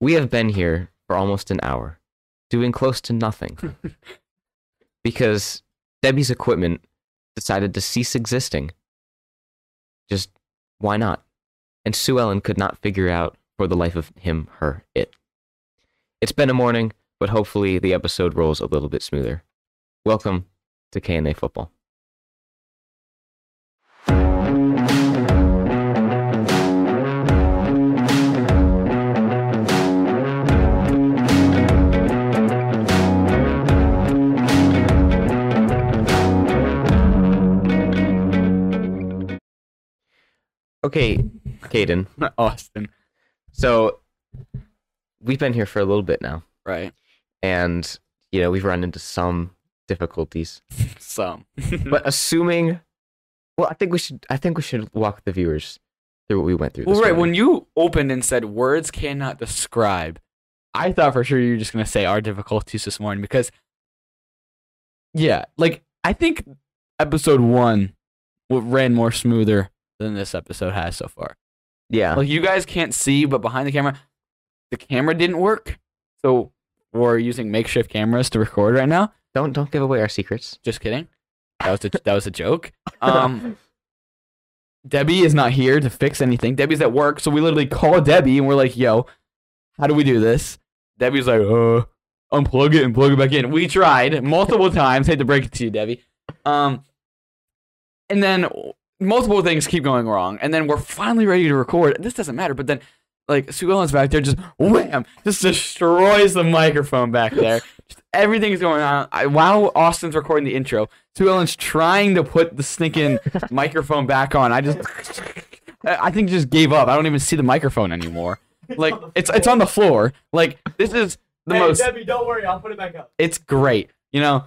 We have been here for almost an hour, doing close to nothing. because Debbie's equipment decided to cease existing. Just why not? And Sue Ellen could not figure out for the life of him, her, it. It's been a morning, but hopefully the episode rolls a little bit smoother. Welcome to K&A Football. Okay, Kadin. Austin. So we've been here for a little bit now, Right. and you know we've run into some difficulties. Some. But assuming, well, I think we should. I think we should walk the viewers through what we went through. well, this right. morning. When you opened and said words cannot describe, I thought for sure you were just gonna say our difficulties this morning because, yeah, like I think episode one w- ran more smoother than this episode has so far. yeah, Like you guys can't see, but behind the camera, the camera didn't work, so we're using makeshift cameras to record right now. don't don't give away our secrets. Just kidding. That was a, that was a joke. Um, Debbie is not here to fix anything. Debbie's at work, so we literally call Debbie and we're like, "Yo, how do we do this?" Debbie's like, "Uh, unplug it and plug it back in." We tried multiple times. Hate to break it to you, Debbie. Um, and then multiple things keep going wrong, and then we're finally ready to record. This doesn't matter, but then like Sue Ellen's back there, just wham, just destroys the microphone back there. Just everything's going on. I, while Austin's recording the intro, Sue Ellen's trying to put the stinking microphone back on. I just, I think just gave up. I don't even see the microphone anymore. Like it's it's on the floor. Like this is the hey, most. Debbie, don't worry, I'll put it back up. It's great. You know,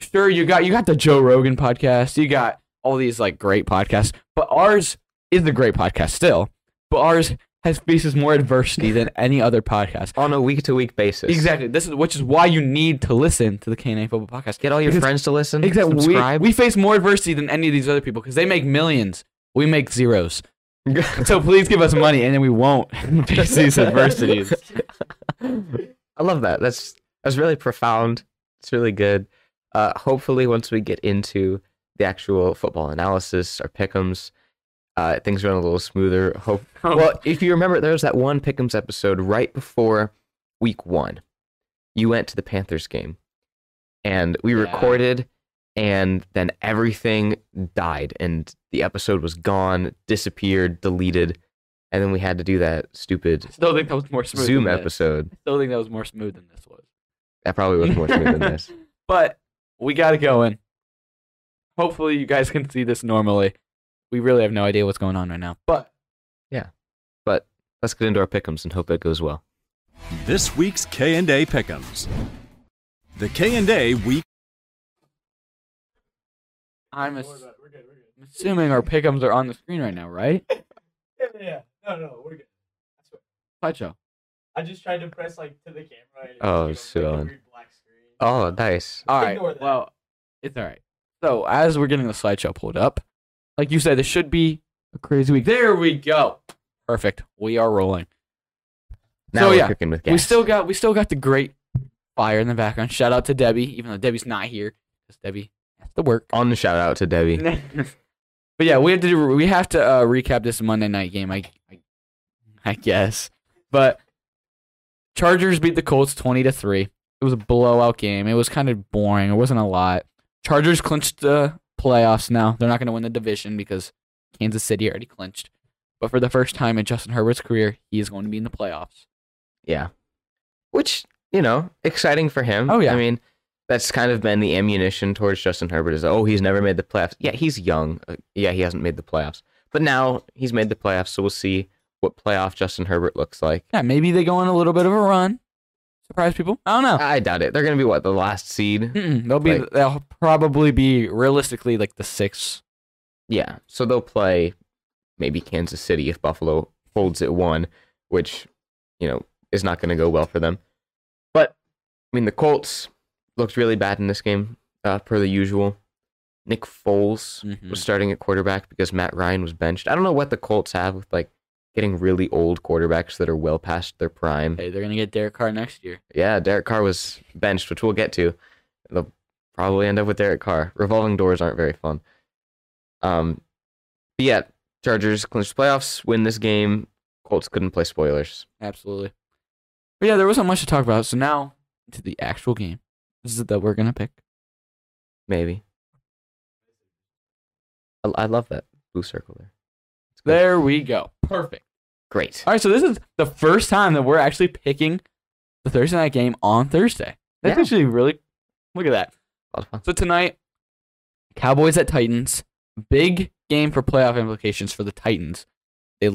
sure you got you got the Joe Rogan podcast. You got all these like great podcasts, but ours is a great podcast still. But ours has faces more adversity than any other podcast. on a week to week basis. Exactly. This is which is why you need to listen to the K&A Football Podcast. Get all your Because- friends to listen. Exactly. We, we face more adversity than any of these other people because they make millions. We make zeros. So please give us money, and then we won't face these adversities. I love that. That's that's really profound. It's really good. Uh, hopefully, once we get into the actual football analysis or pickums. uh, things run a little smoother. Hope. Well, if you remember, there was that one pickums episode right before week one. You went to the Panthers game, and we Yeah. recorded, and then everything died, and the episode was gone, disappeared, deleted, and then we had to do that stupid still think that was more smooth. Zoom episode. Still think that was more smooth than this was. That probably was more smooth than this. But we got it going. Hopefully, you guys can see this normally. We really have no idea what's going on right now. But yeah. But let's get into our pickums and hope it goes well. This week's K&A pickums. The K&A Week I'm, ass- Don't worry about it, We're good, we're good. I'm assuming our pickums are on the screen right now, right? Yeah, yeah, yeah. No, no, we're good. I swear. Slideshow. I just tried to press like to the camera. And Oh, just gave a, like, a Sue weird black screen. Oh, nice. All right. Well, it's all right. So as we're getting the slideshow pulled up, like you said, this should be a crazy week. There we go. Perfect. We are rolling. Now so we're yeah, cooking with gas. we still got we still got the great fire in the background. Shout out to Debbie, even though Debbie's not here, because Debbie has to work. on the shout out to Debbie. but yeah, we have to do, we have to uh, recap this Monday night game. I, I I guess, but Chargers beat the Colts twenty to three. It was a blowout game. It was kind of boring. It wasn't a lot. Chargers clinched the playoffs now. They're not going to win the division because Kansas City already clinched. But for the first time in Justin Herbert's career, he is going to be in the playoffs. Yeah. Which, you know, exciting for him. Oh, yeah. I mean, that's kind of been the ammunition towards Justin Herbert is, oh, he's never made the playoffs. Yeah, he's young. Uh, yeah, he hasn't made the playoffs. But now he's made the playoffs, so we'll see what playoff Justin Herbert looks like. Yeah, maybe they go on a little bit of a run. Surprise people. I don't know. I doubt it. They're going to be, what, the last seed? Mm-mm, they'll be. Like- they'll probably be realistically like the sixth. Yeah. So they'll play maybe Kansas City if Buffalo holds it one, which, you know, is not going to go well for them. But, I mean, the Colts looked really bad in this game, uh, per the usual. Nick Foles Mhm. was starting at quarterback because Matt Ryan was benched. I don't know what the Colts have with, like, getting really old quarterbacks that are well past their prime. Hey, they're gonna get Derek Carr next year. Yeah, Derek Carr was benched, which we'll get to. They'll probably end up with Derek Carr. Revolving doors aren't very fun. Um, but yeah, Chargers clinch playoffs, win this game. Colts couldn't play spoilers. Absolutely. But yeah, there wasn't much to talk about. So now to the actual game. This is it that we're gonna pick. Maybe. I, I love that blue circle there. There we go. Perfect. Great. All right, so this is the first time that we're actually picking the Thursday night game on Thursday. That's Yeah. actually really look at that. A lot of fun. So tonight, Cowboys at Titans. Big game for playoff implications for the Titans. They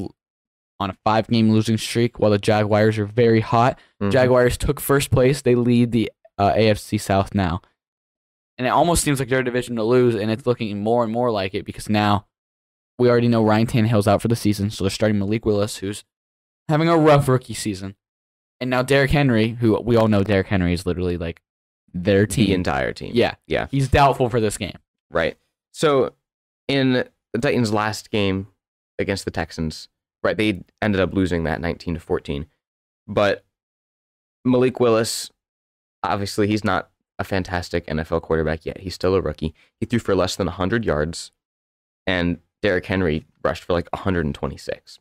on a five game losing streak while the Jaguars are very hot. Mhm. Jaguars took first place. They lead the uh, AFC South now. And it almost seems like their division to lose, and it's looking more and more like it because now we already know Ryan Tannehill's out for the season, so they're starting Malik Willis, who's having a rough rookie season. And now Derrick Henry, who we all know Derrick Henry is literally like their the entire team. Yeah. Yeah. He's doubtful for this game. Right. So in the Titans' last game against the Texans, right, they ended up losing that 19 to 14. But Malik Willis, obviously, he's not a fantastic NFL quarterback yet. He's still a rookie. He threw for less than 100 yards, and Derrick Henry rushed for like 126.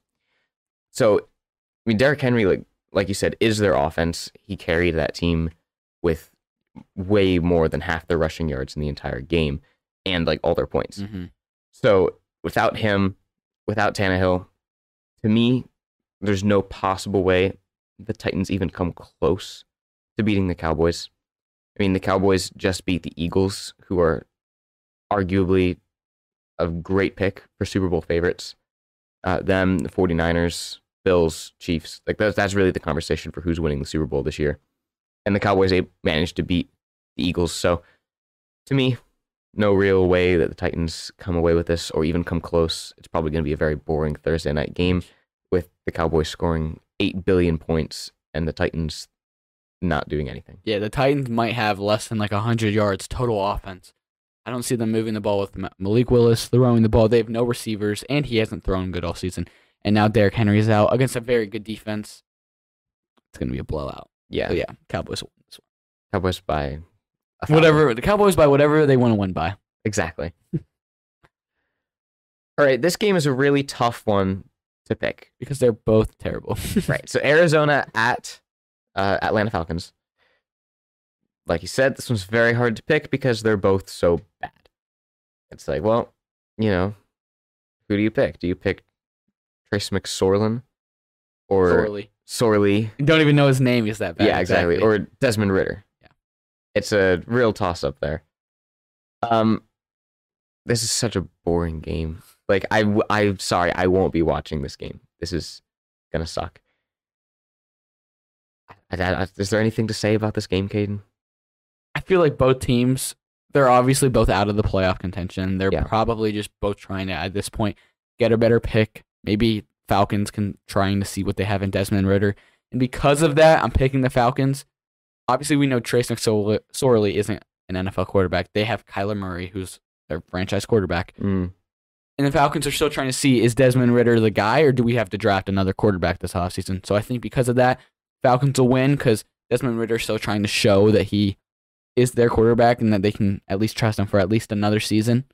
So, I mean, Derrick Henry, like like you said, is their offense. He carried that team with way more than half their rushing yards in the entire game and like all their points. Mm-hmm. So without him, without Tannehill, to me, there's no possible way the Titans even come close to beating the Cowboys. I mean, the Cowboys just beat the Eagles, who are arguably a great pick for Super Bowl favorites. Uh, them, the 49ers, Bills, Chiefs, like that's, that's really the conversation for who's winning the Super Bowl this year. And the Cowboys they managed to beat the Eagles. So to me, no real way that the Titans come away with this or even come close. It's probably going to be a very boring Thursday night game with the Cowboys scoring 8 billion points and the Titans not doing anything. Yeah, the Titans might have less than like 100 yards total offense. I don't see them moving the ball with Malik Willis throwing the ball. They have no receivers, and he hasn't thrown good all season. And now Derrick Henry is out against a very good defense. It's going to be a blowout. Yeah. Yeah, Cowboys win this Cowboys by one. Whatever. The Cowboys by whatever they want to win by. Exactly. All right, this game is a really tough one to pick. Because they're both terrible. Right. So Arizona at uh, Atlanta Falcons. Like you said, this one's very hard to pick because they're both so bad. It's like, well, you know, who do you pick? Do you pick Trace McSorlin or Sorley? Sorley? Don't even know his name. He's that bad. yeah, exactly. Or Desmond Ridder. Yeah. It's a real toss up there. Um, this is such a boring game. Like I, I'm sorry, I won't be watching this game. This is gonna suck. I, I- I- is there anything to say about this game, Kadin? I feel like both teams, they're obviously both out of the playoff contention. They're Yeah. probably just both trying to, at this point, get a better pick. Maybe Falcons can trying to see what they have in Desmond Ridder. And because of that, I'm picking the Falcons. Obviously, we know Trace McSorley isn't an NFL quarterback. They have Kyler Murray, who's their franchise quarterback. Mm, And the Falcons are still trying to see is Desmond Ridder the guy, or do we have to draft another quarterback this offseason? So I think because of that, Falcons will win because Desmond Ridder's still trying to show that he is their quarterback and that they can at least trust him for at least another season.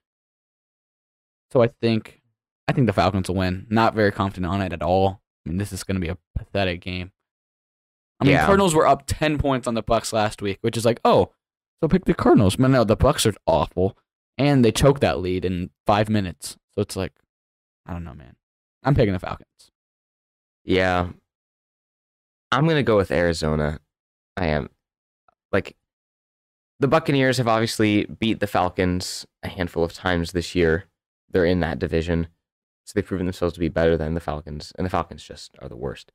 So I think I think the Falcons will win. Not very confident on it at all. I mean, this is going to be a pathetic game. I mean, Yeah. Cardinals were up ten points on the Bucks last week, which is like, oh, so pick the Cardinals. But no, the Bucks are awful, and they choked that lead in five minutes. So it's like, I don't know, man. I'm picking the Falcons. yeah, I'm gonna go with Arizona. I am. Like, the Buccaneers have obviously beat the Falcons a handful of times this year. They're in that division, so they've proven themselves to be better than the Falcons, and the Falcons just are the worst.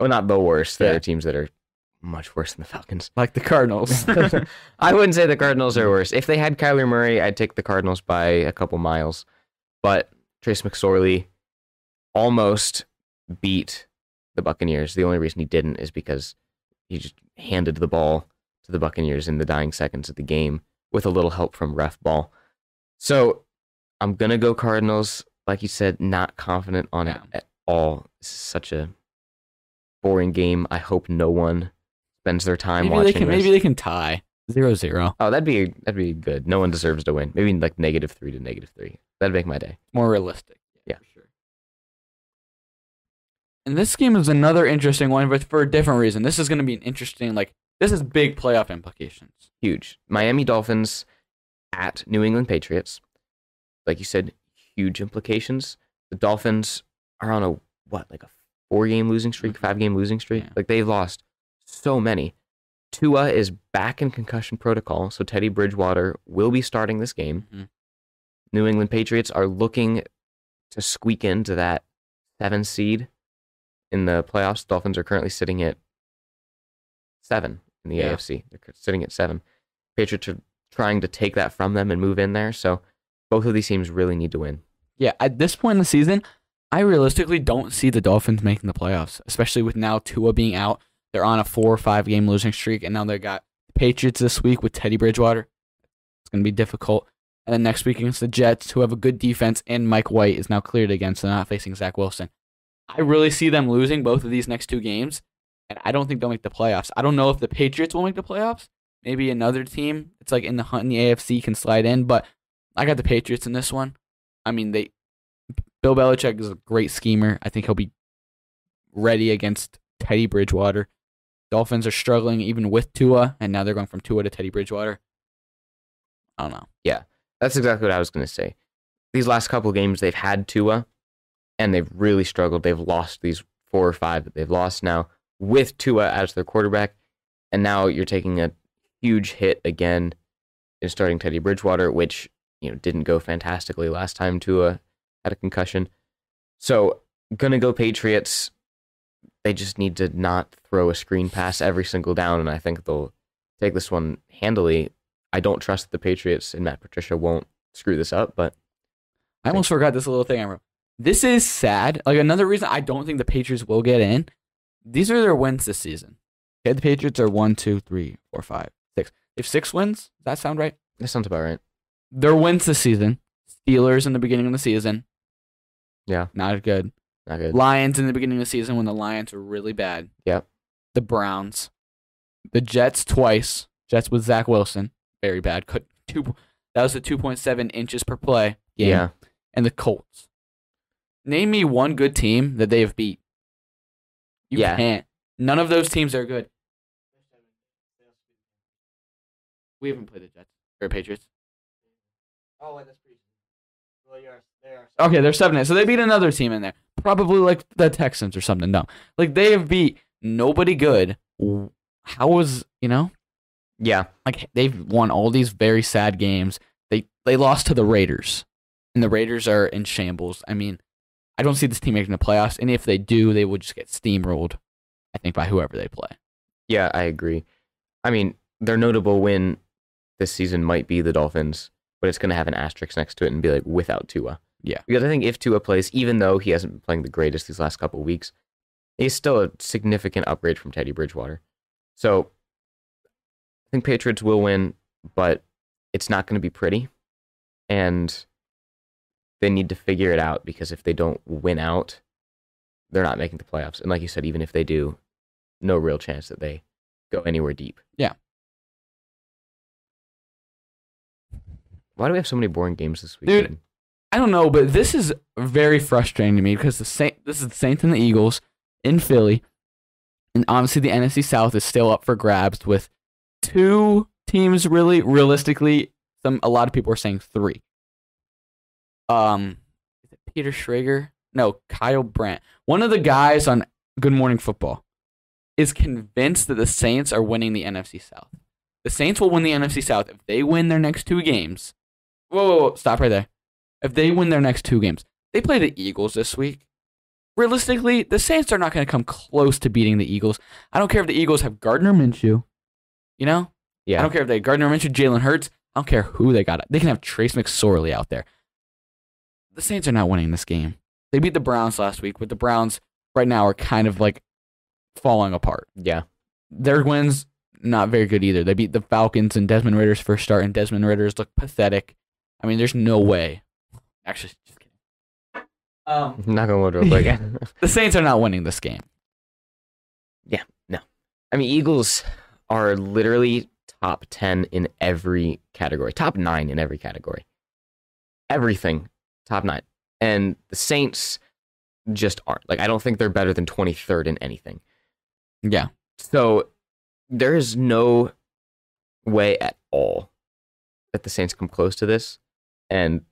Well, not the worst. There Yeah. are teams that are much worse than the Falcons. Like the Cardinals. I wouldn't say the Cardinals are worse. If they had Kyler Murray, I'd take the Cardinals by a couple miles. But Trace McSorley almost beat the Buccaneers. The only reason he didn't is because he just handed the ball to the Buccaneers in the dying seconds of the game with a little help from ref ball. So I'm gonna go Cardinals. Like you said, not confident on it at all this is such a boring game. I hope no one spends their time maybe watching they can this. maybe they can tie zero zero. Oh, that'd be that'd be good. No one deserves to win. Maybe like negative three to negative three. That'd make my day. More realistic. Yeah. for sure. And this game is another interesting one, but for a different reason. This is going to be an interesting, like, this is big playoff implications. Huge. Miami Dolphins at New England Patriots. Like you said, huge implications. The Dolphins are on a what, like a four game losing streak, Mhm. five game losing streak? Yeah. Like they've lost so many. Tua is back in concussion protocol, so Teddy Bridgewater will be starting this game. Mhm. New England Patriots are looking to squeak into that seven seed in the playoffs. Dolphins are currently sitting at seven in the Yeah. AFC. They're sitting at seven. Patriots are trying to take that from them and move in there. So both of these teams really need to win. Yeah, at this point in the season, I realistically don't see the Dolphins making the playoffs, especially with now Tua being out. They're on a four or five game losing streak, and now they got Patriots this week with Teddy Bridgewater. It's going to be difficult. And then next week against the Jets, who have a good defense, and Mike White is now cleared again, so they're not facing Zach Wilson. I really see them losing both of these next two games, and I don't think they'll make the playoffs. I don't know if the Patriots will make the playoffs. Maybe another team it's like in the hunt in the AFC can slide in, but I got the Patriots in this one. I mean, they Bill Belichick is a great schemer. I think he'll be ready against Teddy Bridgewater. Dolphins are struggling even with Tua, and now they're going from Tua to Teddy Bridgewater. I don't know. Yeah, that's exactly what I was going to say. These last couple games, they've had Tua, and they've really struggled. They've lost these four or five that they've lost now with Tua as their quarterback, and now you're taking a huge hit again in starting Teddy Bridgewater, which you know didn't go fantastically last time Tua had a concussion. So gonna go Patriots. They just need to not throw a screen pass every single down, and I think they'll take this one handily. I don't trust the Patriots and Matt Patricia won't screw this up, but I almost forgot this little thing I wrote. This is sad. Like another reason I don't think the Patriots will get in. These are their wins this season. Okay, the Patriots are one, two, three, four, five, six. They have six wins. Does that sound right? that sounds about right. Their wins this season. Steelers in the beginning of the season. Yeah. Not good. Not good. Lions in the beginning of the season when the Lions were really bad. Yep. The Browns. The Jets twice. Jets with Zach Wilson. Very bad. Could two that was a two point seven inches per play game. Yeah. And the Colts. Name me one good team that they have beat. You Yeah. can't. None of those teams are good. We haven't played the Jets or Patriots. Oh, wait, that's pretty. Well, you are, they are. Okay, they're seven. So they beat another team in there. Probably like the Texans or something. No, like they have beat nobody good. How was you know Yeah. like they've won all these very sad games. They they lost to the Raiders, and the Raiders are in shambles. I mean, I don't see this team making the playoffs, and if they do, they will just get steamrolled. I think by whoever they play. Yeah, I agree. I mean, their notable win this season might be the Dolphins, but it's going to have an asterisk next to it and be like without Tua. Yeah. Because I think if Tua plays, even though he hasn't been playing the greatest these last couple weeks, he's still a significant upgrade from Teddy Bridgewater. So I think Patriots will win, but it's not going to be pretty. And they need to figure it out because if they don't win out, they're not making the playoffs. And like you said, even if they do, no real chance that they go anywhere deep. Yeah. Why do we have so many boring games this week? Dude, I don't know, but this is very frustrating to me because the Saint, this is the Saints and the Eagles in Philly, and obviously the NFC South is still up for grabs with two teams. Really, realistically, some a lot of people are saying three. Um, is it Peter Schrager? No, Kyle Brandt. One of the guys on Good Morning Football is convinced that the Saints are winning the NFC South. The Saints will win the NFC South if they win their next two games. Whoa, whoa, whoa, stop right there. If they win their next two games, they play the Eagles this week. Realistically, the Saints are not going to come close to beating the Eagles. I don't care if the Eagles have Gardner Minshew. You know? Yeah. I don't care if they have Gardner Minshew, Jalen Hurts. I don't care who they got. They can have Trace McSorley out there. The Saints are not winning this game. They beat the Browns last week, but the Browns right now are kind of like falling apart. yeah, Their wins not very good either. They beat the Falcons and Desmond Ridder's first start, and Desmond Ridder's look pathetic. I mean, there's no way. Actually, just kidding. Um, on wood real quick. the Saints are not winning this game. Yeah, no. I mean, Eagles are literally top 10 in every category, top nine in every category. Everything, top nine. And the Saints just aren't. Like, I don't think they're better than 23rd in anything. Yeah. So there is no way at all that the Saints come close to this. And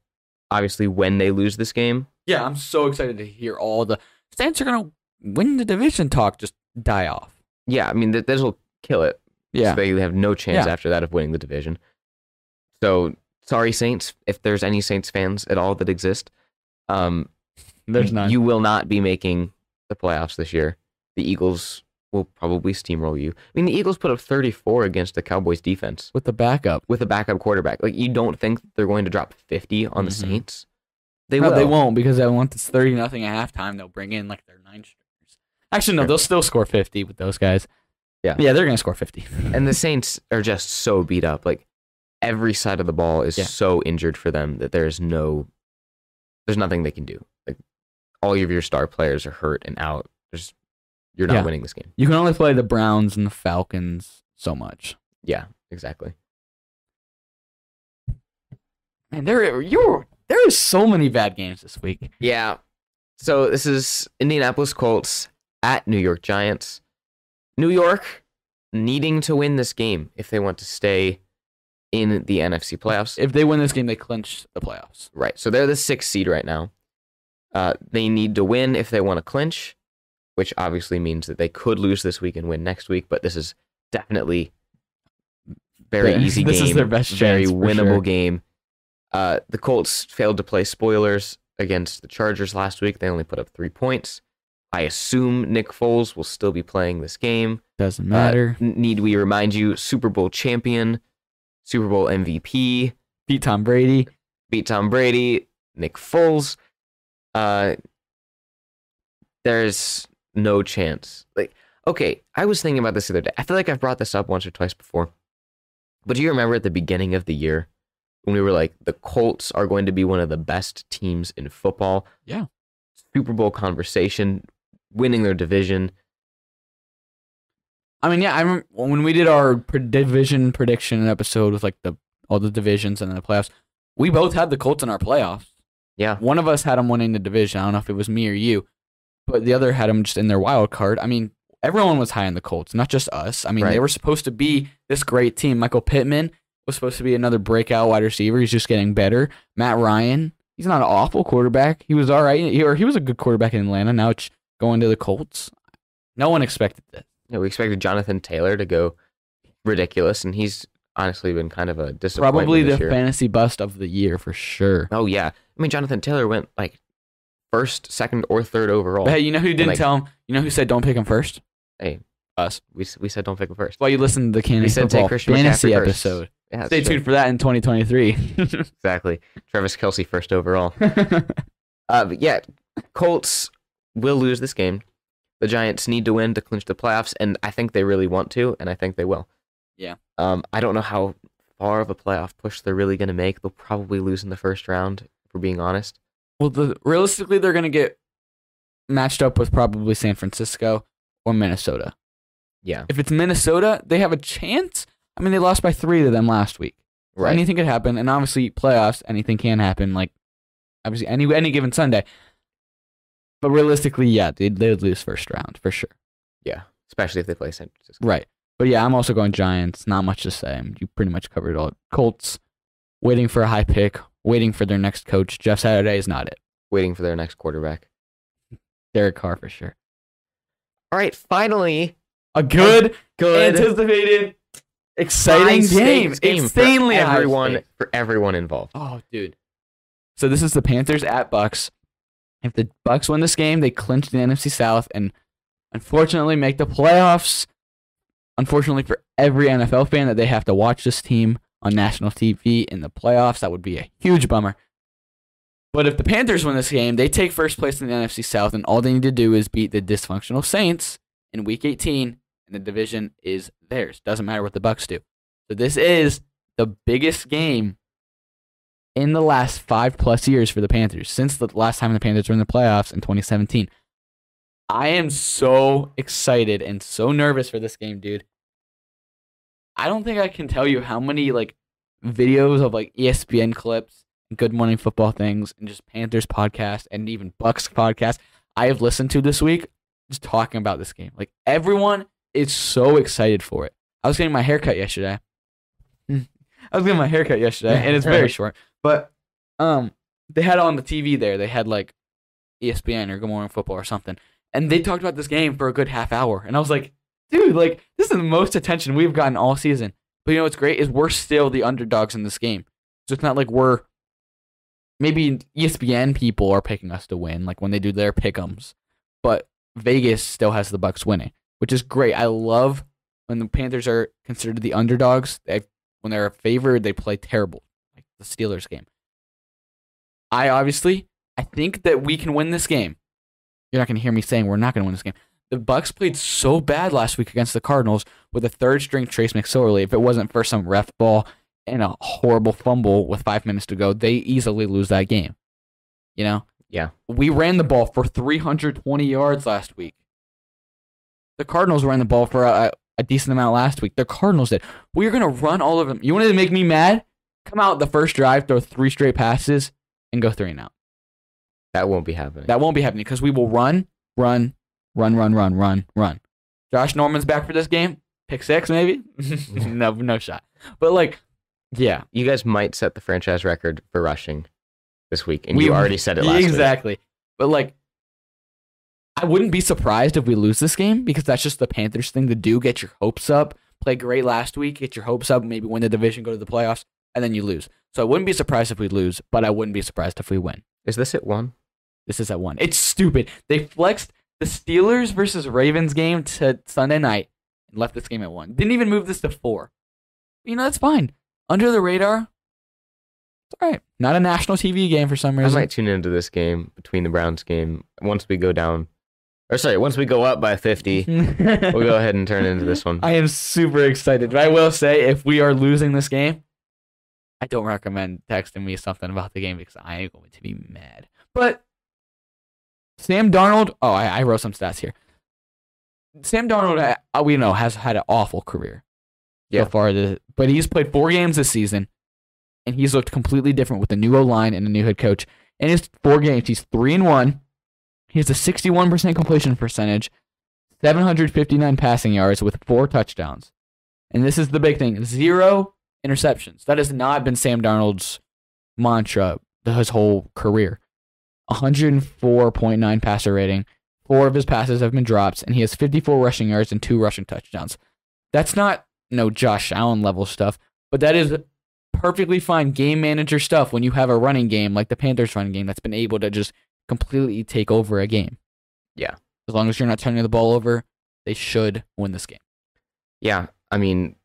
obviously, when they lose this game, Yeah, I'm so excited to hear all the Saints are gonna win the division talk just die off. yeah, I mean, th- this will kill it. Yeah. So they have no chance Yeah. after that of winning the division. So sorry, Saints, if there's any Saints fans at all that exist. Um, There's none. You will not be making the playoffs this year. The Eagles will probably steamroll you. I mean, the Eagles put up 34 against the Cowboys defense with the backup. with a backup quarterback. Like, you don't think they're going to drop 50 on the Mhm. Saints? They no, will. they won't because I want this thirty nothing at halftime. They'll bring in like their nine stringers. Actually, no, Sure. they'll still score fifty with those guys. Yeah. yeah, they're gonna score fifty. And the Saints are just so beat up. Like, every side of the ball is Yeah. so injured for them that there's no, there's nothing they can do. Like, all of your star players are hurt and out. There's, you're not Yeah. winning this game. You can only play the Browns and the Falcons so much. Yeah, exactly. And there, you there is so many bad games this week. Yeah. So this is Indianapolis Colts at New York Giants. New York needing to win this game if they want to stay in the NFC playoffs. If they win this game, they clinch the playoffs. Right. So they're the sixth seed right now. Uh, they need to win if they want to clinch, which obviously means that they could lose this week and win next week. But this is definitely very Yeah, easy this game. is their best very winnable sure. game. Uh, the Colts failed to play spoilers against the Chargers last week. They only put up three points. I assume Nick Foles will still be playing this game. Doesn't Uh, matter. n- need we remind you, Super Bowl champion, Super Bowl MVP, Beat Tom Brady. beat Tom Brady, Nick Foles. Uh, there's no chance. Like, okay, I was thinking about this the other day. I feel like I've brought this up once or twice before. But do you remember at the beginning of the year when we were like, the Colts are going to be one of the best teams in football? Yeah. Super Bowl conversation, winning their division. I mean, yeah, I remember when we did our division prediction episode with like the all the divisions and the playoffs. We both had the Colts in our playoffs. Yeah. One of us had them winning the division. I don't know if it was me or you, but the other had them just in their wild card. I mean, everyone was high on the Colts, not just us. I mean, they were supposed to be this great team. Michael Pittman was supposed to be another breakout wide receiver. He's just getting better. Matt Ryan, he's not an awful quarterback. He was all right, he, or he was a good quarterback in Atlanta. Now it's going to the Colts. No one expected this. Yeah, we expected Jonathan Taylor to go ridiculous, and he's honestly been kind of a disappointment Probably the year. fantasy bust of the year for sure. Oh yeah, I mean Jonathan Taylor went like first, second, or third overall. But hey, you know who didn't like- tell him? You know who said don't pick him first? Hey, Us. we we said don't pick him first. Well, you listened to the Cannon We said take Football Christian Fantasy episode. Yeah, Stay true. tuned for that in 2023. Exactly. Travis Kelce first overall. Uh, but yeah, Colts will lose this game. The Giants need to win to clinch the playoffs, and I think they really want to, and I think they will. Yeah. Um, I don't know how far of a playoff push they're really going to make. They'll probably lose in the first round, if we're being honest. well, the, realistically, they're going to get matched up with probably San Francisco or Minnesota. Yeah. If it's Minnesota, they have a chance. I mean, they lost by three to them last week. So Right. Anything could happen, and obviously playoffs, anything can happen. Like obviously any any given Sunday. But realistically, yeah, they they would lose first round for sure. yeah. Especially if they play San Francisco. Right. But yeah, I'm also going Giants. Not much to say. You pretty much covered all. Colts waiting for a high pick, waiting for their next coach. Jeff Saturday is not it. Waiting for their next quarterback. Derek Carr for sure. All right. Finally, A good, good anticipated, exciting game. game Insanely for everyone for everyone involved. Oh, dude. So this is the Panthers at Bucks. If the Bucks win this game, they clinch the NFC South and unfortunately make the playoffs. Unfortunately for every NFL fan that they have to watch this team on national TV in the playoffs, that would be a huge bummer. But if the Panthers win this game, they take first place in the NFC South, and all they need to do is beat the dysfunctional Saints in Week 18, and the division is theirs. Doesn't matter what the Bucks do. So this is the biggest game in the last five plus years for the Panthers since the last time the Panthers were in the playoffs in 2017. I am so excited and so nervous for this game, dude. I don't think I can tell you how many like videos of like ESPN clips, Good Morning Football things, and just Panthers podcast and even Bucks podcast I have listened to this week just talking about this game. Like everyone is so excited for it. I was getting my haircut yesterday. I was getting my haircut yesterday, and it's very short. But um, they had on the TV there. They had like ESPN or Good Morning Football or something, and they talked about this game for a good half hour. And I was like, dude, like this is the most attention we've gotten all season. But you know what's great is we're still the underdogs in this game. So it's not like we're maybe ESPN people are picking us to win, like when they do their pickums. But Vegas still has the Bucks winning, which is great. I love when the Panthers are considered the underdogs. They, when they're a favored, they play terrible, the Steelers game. I obviously, I think that we can win this game. You're not going to hear me saying we're not going to win this game. The Bucks played so bad last week against the Cardinals with a third string Trace McSorley. If it wasn't for some ref ball and a horrible fumble with five minutes to go, they easily lose that game. You know? Yeah. We ran the ball for 320 yards last week. The Cardinals ran the ball for a, a decent amount last week. The Cardinals did. We're going to run all of them. You wanted to make me mad? Come out the first drive, throw three straight passes, and go three and out. That won't be happening. That won't be happening because we will run, run, run, run, run, run, run. Josh Norman's back for this game. Pick six, maybe? no, no shot. But like, yeah, you guys might set the franchise record for rushing this week, and We- you already said it last week. exactly. But like, I wouldn't be surprised if we lose this game because that's just the Panthers thing to do. Get your hopes up. Play great last week. Get your hopes up. Maybe win the division, go to the playoffs, and then you lose. So I wouldn't be surprised if we lose, but I wouldn't be surprised if we win. Is this at one? This is at one. It's stupid. They flexed the Steelers versus Ravens game to Sunday night and left this game at one. Didn't even move this to four. You know, that's fine. Under the radar. It's all right. Not a national TV game for some reason. I might tune into this game between the Browns game once we go down, or sorry, once we go up by fifty. we'll go ahead and turn into this one. I am super excited. But I will say, if we are losing this game, I don't recommend texting me something about the game because I am going to be mad. But Sam Darnold, oh, I, I wrote some stats here. Sam Darnold, uh, we know, has had an awful career Yeah. so far, this, but he's played four games this season, and he's looked completely different with a new O line and a new head coach. In his four games, he's three and one. He has a 61% completion percentage, 759 passing yards with four touchdowns. And this is the big thing zero interceptions. That has not been Sam Darnold's mantra his whole career. 104.9 passer rating. Four of his passes have been drops, and he has 54 rushing yards and two rushing touchdowns. That's not no Josh Allen level stuff, but that is perfectly fine game manager stuff when you have a running game like the Panthers running game that's been able to just completely take over a game. Yeah. As long as you're not turning the ball over, they should win this game. Yeah, I mean,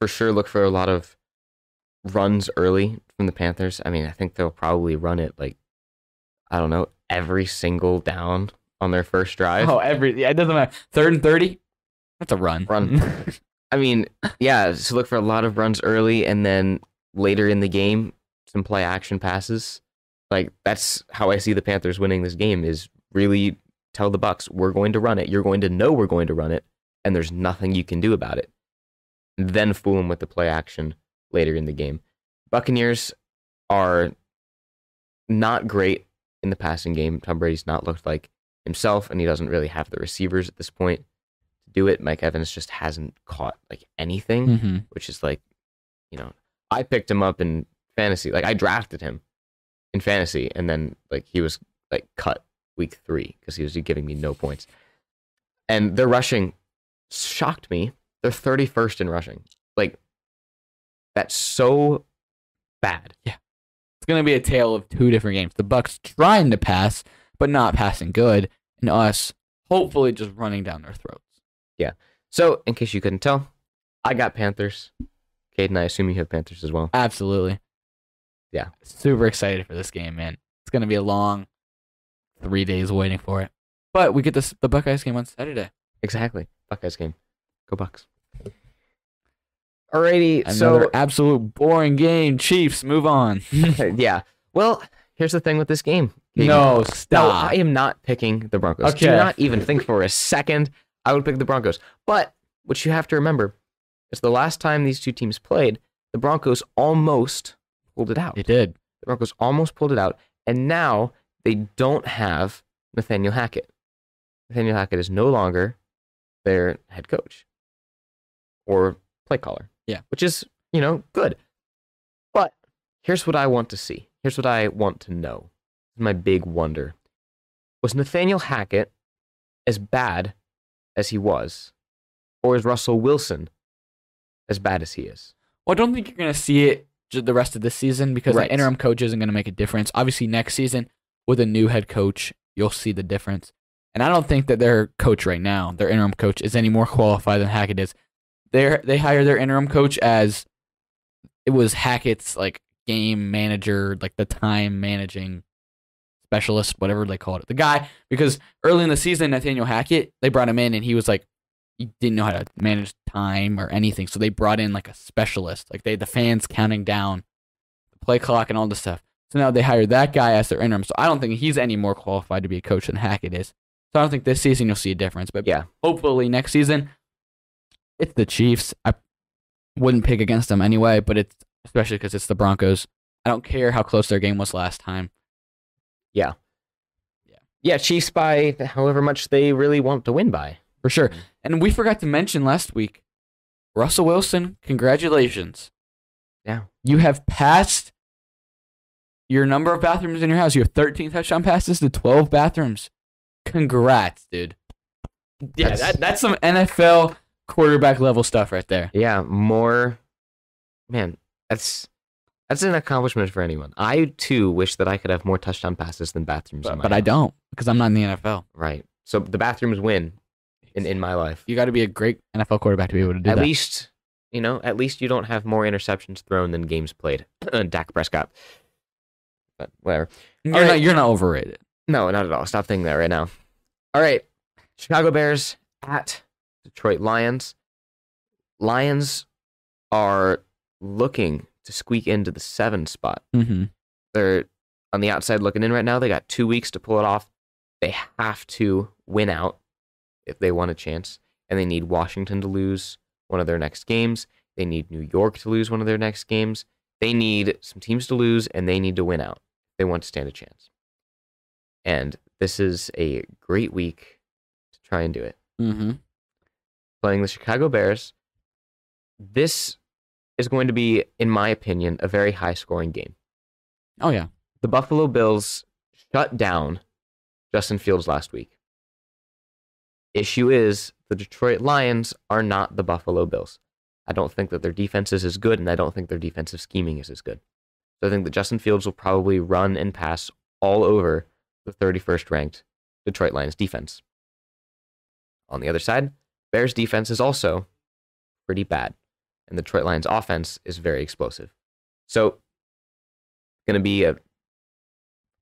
for sure, look for a lot of runs early from the Panthers. I mean, I think they'll probably run it like, I don't know, every single down on their first drive. Oh, every yeah, it doesn't matter. Third and thirty, that's a run. Run. I mean, yeah, so look for a lot of runs early and then later in the game, some play action passes. Like that's how I see the Panthers winning this game is really tell the Bucks we're going to run it. You're going to know we're going to run it and there's nothing you can do about it. Then fool them with the play action later in the game. Buccaneers are not great in the passing game. Tom Brady's not looked like himself and he doesn't really have the receivers at this point to do it. Mike Evans just hasn't caught like anything, mm-hmm. which is like, you know, I picked him up in fantasy. Like I drafted him in fantasy and then like he was like cut week 3 because he was giving me no points. And their rushing shocked me. They're 31st in rushing. Like that's so bad. Yeah. It's gonna be a tale of two different games. The Bucks trying to pass, but not passing good, and us hopefully just running down their throats. Yeah. So, in case you couldn't tell, I got Panthers. Kadin, I assume you have Panthers as well. Absolutely. Yeah. Super excited for this game, man. It's gonna be a long three days waiting for it. But we get this the Buckeyes game on Saturday. Exactly. Buckeyes game. Go Bucks. Alrighty, Another so absolute boring game. Chiefs, move on. yeah. Well, here's the thing with this game. No, No, stop. I am not picking the Broncos. Do Okay. not even think for a second I would pick the Broncos. But what you have to remember is the last time these two teams played, the Broncos almost pulled it out. It did. The Broncos almost pulled it out, and now they don't have Nathaniel Hackett. Nathaniel Hackett is no longer their head coach or play caller. Yeah. Which is, you know, good. But here's what I want to see. Here's what I want to know. My big wonder. Was Nathaniel Hackett as bad as he was? Or is Russell Wilson as bad as he is? Well, I don't think you're going to see it the rest of this season because Right. the interim coach isn't going to make a difference. Obviously, next season with a new head coach, you'll see the difference. And I don't think that their coach right now, their interim coach, is any more qualified than Hackett is. They they hired their interim coach as it was Hackett's like game manager, like the time managing specialist, whatever they called it. The guy because early in the season, Nathaniel Hackett, they brought him in and he was like he didn't know how to manage time or anything. So they brought in like a specialist. Like they had the fans counting down the play clock and all this stuff. So now they hired that guy as their interim. So I don't think he's any more qualified to be a coach than Hackett is. So I don't think this season you'll see a difference. But Yeah. hopefully next season, it's the Chiefs. I wouldn't pick against them anyway, but it's especially because it's the Broncos. I don't care how close their game was last time. Yeah, Yeah. Yeah, Chiefs by however much they really want to win by. For sure. Mhm. And we forgot to mention last week, Russell Wilson, congratulations. Yeah. You have passed your number of bathrooms in your house. You have 13 touchdown passes to 12 bathrooms. Congrats, dude. Yeah, That's- that, that's some NFL quarterback level stuff right there. Yeah, more man, that's that's an accomplishment for anyone. I too wish that I could have more touchdown passes than bathrooms. in But, my but I don't because I'm not in the NFL. Right. So the bathrooms win in, in my life. You got to be a great NFL quarterback to be able to do At that. least you know, at least you don't have more interceptions thrown than games played. Dak Prescott. But whatever. you're, all not, right. you're not overrated. No, not at all. Stop thinking that right now. All right. Chicago Bears at Detroit Lions. Lions are looking to squeak into the seven spot. Mm-hmm. They're on the outside looking in right now. They got two weeks to pull it off. They have to win out if they want a chance. And they need Washington to lose one of their next games. They need New York to lose one of their next games. They need some teams to lose and they need to win out. They want to stand a chance. And this is a great week to try and do it. Mm-hmm. Playing the Chicago Bears. This is going to be, in my opinion, a very high scoring game. Oh, yeah. the Buffalo Bills shut down Justin Fields last week. Issue is the Detroit Lions are not the Buffalo Bills. I don't think that their defense is as good, and I don't think their defensive scheming is as good. So I think that Justin Fields will probably run and pass all over the 31st ranked Detroit Lions defense. On the other side, Bears defense is also pretty bad, and the Detroit Lions offense is very explosive. So going to be a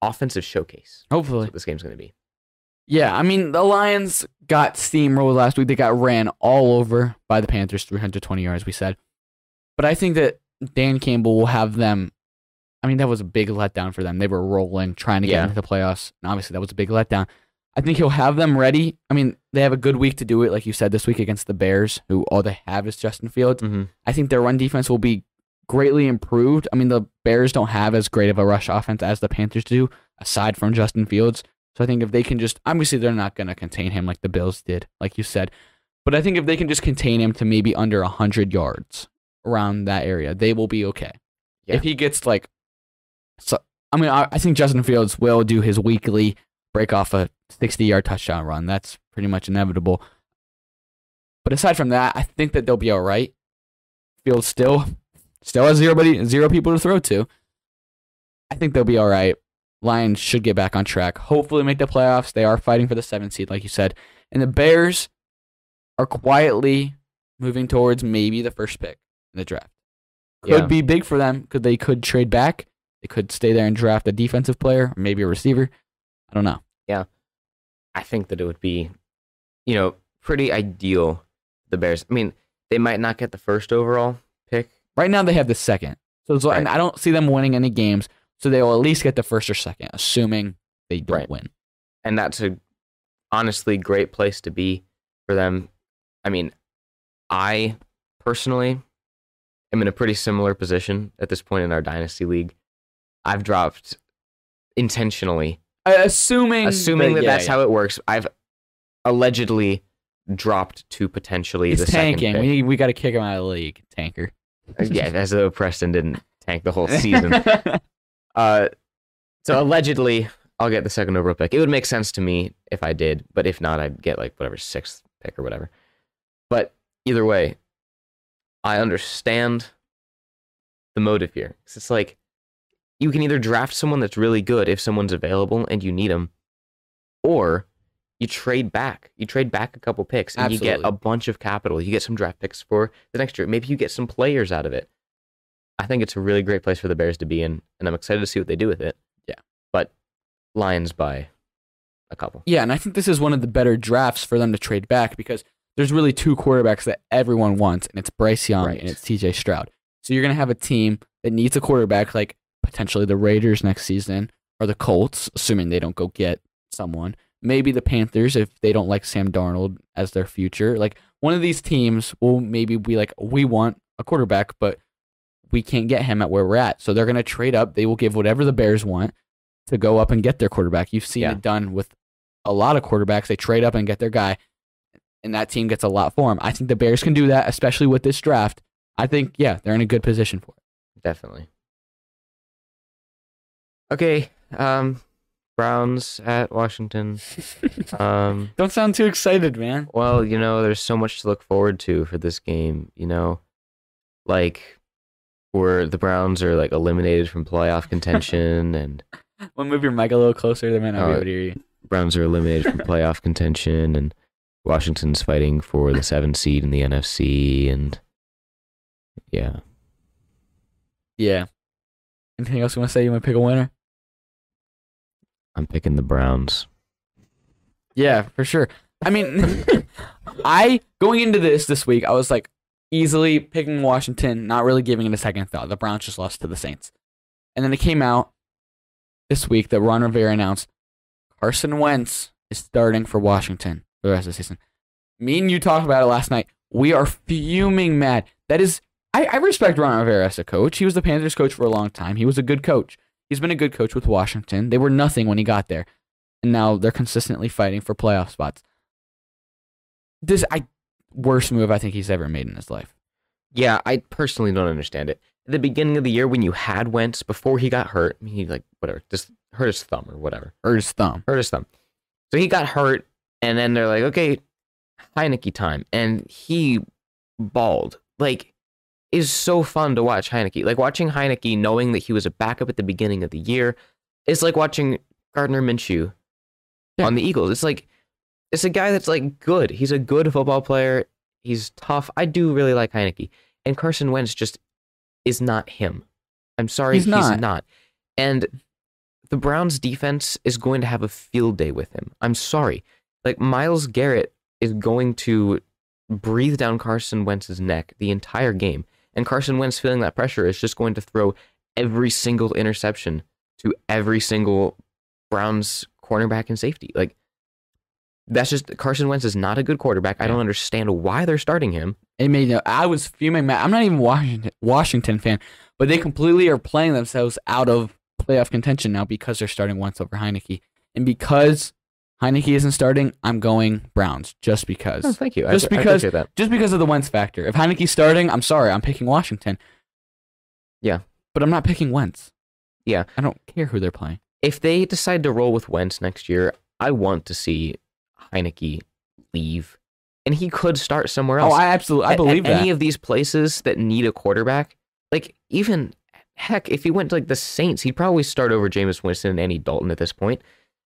offensive showcase. Hopefully. this game's going to be. Yeah, I mean the Lions got steamrolled last week. They got ran all over by the Panthers, 320 yards, we said. But I think that Dan Campbell will have them. I mean, that was a big letdown for them. They were rolling, trying to get Yeah. into the playoffs, and obviously that was a big letdown. I think he'll have them ready. I mean, they have a good week to do it, like you said this week against the Bears, who all they have is Justin Fields. Mm-hmm. I think their run defense will be greatly improved. I mean, the Bears don't have as great of a rush offense as the Panthers do, aside from Justin Fields. So I think if they can just, obviously, they're not going to contain him like the Bills did, like you said. But I think if they can just contain him to maybe under 100 yards around that area, they will be okay. Yeah. If he gets like, so, I mean, I, I think Justin Fields will do his weekly break off a 60 yard touchdown run. That's pretty much inevitable. But aside from that, I think that they'll be all right. Field still still has zero, buddy, zero people to throw to. I think they'll be all right. Lions should get back on track. Hopefully, make the playoffs. They are fighting for the seventh seed, like you said. And the Bears are quietly moving towards maybe the first pick in the draft. Could Yeah. be big for them. Could they could trade back? They could stay there and draft a defensive player, or maybe a receiver. I don't know. I think that it would be, you know, pretty ideal. The Bears. I mean, they might not get the first overall pick. Right now they have the second. So, so and I don't see them winning any games. So they will at least get the first or second, assuming they don't Right. win. and that's a honestly great place to be for them. I mean, I personally am in a pretty similar position at this point in our dynasty league. I've dropped intentionally, assuming assuming that yeah, that's yeah. how it works. I've allegedly dropped to potentially he's the tanking. second pick. We we got to kick him out of the league, tanker. yeah, as though Preston didn't tank the whole season. Uh, so allegedly, I'll get the second overall pick. It would make sense to me if I did, but if not, I'd get like whatever sixth pick or whatever. But either way, I understand the motive here. It's like you can either draft someone that's really good if someone's available and you need them, or you trade back. You trade back a couple picks and you get a bunch of capital. You get some draft picks for the next year. Maybe you get some players out of it. I think it's a really great place for the Bears to be in, and I'm excited to see what they do with it. Yeah. But Lions by a couple. Yeah, and I think this is one of the better drafts for them to trade back because there's really two quarterbacks that everyone wants, and it's Bryce Young Right. and it's CJ Stroud. So you're gonna have a team that needs a quarterback, like potentially the Raiders next season or the Colts, assuming they don't go get someone. Maybe the Panthers if they don't like Sam Darnold as their future. Like one of these teams will maybe be like, we want a quarterback, but we can't get him at where we're at. So they're gonna trade up. They will give whatever the Bears want to go up and get their quarterback. You've seen Yeah. it done with a lot of quarterbacks. They trade up and get their guy, and that team gets a lot for him. I think the Bears can do that, especially with this draft. I think, yeah, they're in a good position for it. Definitely. Okay. Um, Browns at Washington. Um, Don't sound too excited, man. well, you know, there's so much to look forward to for this game. You know, like where the Browns are like eliminated from playoff contention, and to move your mic a little closer? They might not be Oh, able to hear you. Browns are eliminated from playoff contention, and Washington's fighting for the seventh seed in the NFC, and yeah, Yeah. Anything else you want to say? You want to pick a winner? I'm picking the Browns. Yeah, for sure. I mean, I going into this this week, I was like easily picking Washington, not really giving it a second thought. The Browns just lost to the Saints, and then it came out this week that Ron Rivera announced Carson Wentz is starting for Washington for the rest of the season. Me and you talked about it last night. We are fuming mad. That is, I, I respect Ron Rivera as a coach. He was the Panthers coach for a long time. He was a good coach. He's been a good coach with Washington. They were nothing when he got there and now they're consistently fighting for playoff spots. This I worst move I think he's ever made in his life. Yeah, I personally don't understand it. At the beginning of the year, when you had Wentz before he got hurt, he like whatever, just hurt his thumb or whatever, Hurt his thumb. hurt his thumb. So he got hurt, and then they're like, okay, Heinicke time, and he balled. Like, is so fun to watch Heinicke. Like watching Heinicke, knowing that he was a backup at the beginning of the year, it's like watching Gardner Minshew Yeah. on the Eagles. It's like it's a guy that's like good. He's a good football player. He's tough. I do really like Heinicke. And Carson Wentz just is not him. I'm sorry, He's not. not. And the Browns defense is going to have a field day with him. I'm sorry. Like Myles Garrett is going to breathe down Carson Wentz's neck the entire game. And Carson Wentz feeling that pressure is just going to throw every single interception to every single Browns cornerback and safety. Like that's just Carson Wentz is not a good quarterback. I don't understand why they're starting him. It made no, I was fuming mad. I'm not even Washington Washington fan, but they completely are playing themselves out of playoff contention now because they're starting Wentz over Heinicke. And because Heinicke isn't starting, I'm going Browns just because. Oh, thank you. Just I, because- appreciate that. just because of the Wentz factor. If Heinicke's starting, I'm sorry, I'm picking Washington. Yeah. But I'm not picking Wentz. Yeah. I don't care who they're playing. if they decide to roll with Wentz next year, I want to see Heinicke leave, and he could start somewhere oh, else. Oh, I absolutely, I At- believe at that. Any of these places that need a quarterback, like even heck, if he went to like the Saints, he'd probably start over Jameis Winston and Andy Dalton at this point.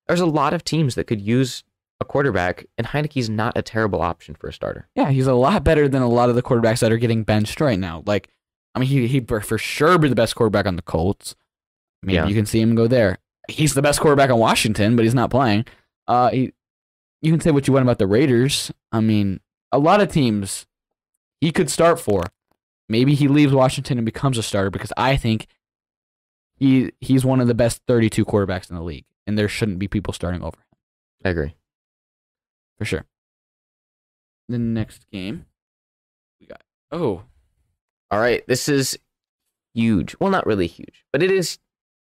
There's a lot of teams that could use a quarterback, and Heinicke's not a terrible option for a starter. yeah, he's a lot better than a lot of the quarterbacks that are getting benched right now. Like, I mean, he he for sure be the best quarterback on the Colts. I mean, Yeah. you can see him go there. He's the best quarterback on Washington, but he's not playing. Uh, he, you can say what you want about the Raiders. I mean, a lot of teams he could start for. maybe he leaves Washington and becomes a starter because I think he he's one of the best 32 quarterbacks in the league, and there shouldn't be people starting over him I agree. for sure. The next game we got. Oh, All right, this is huge. Well, not really huge, but it is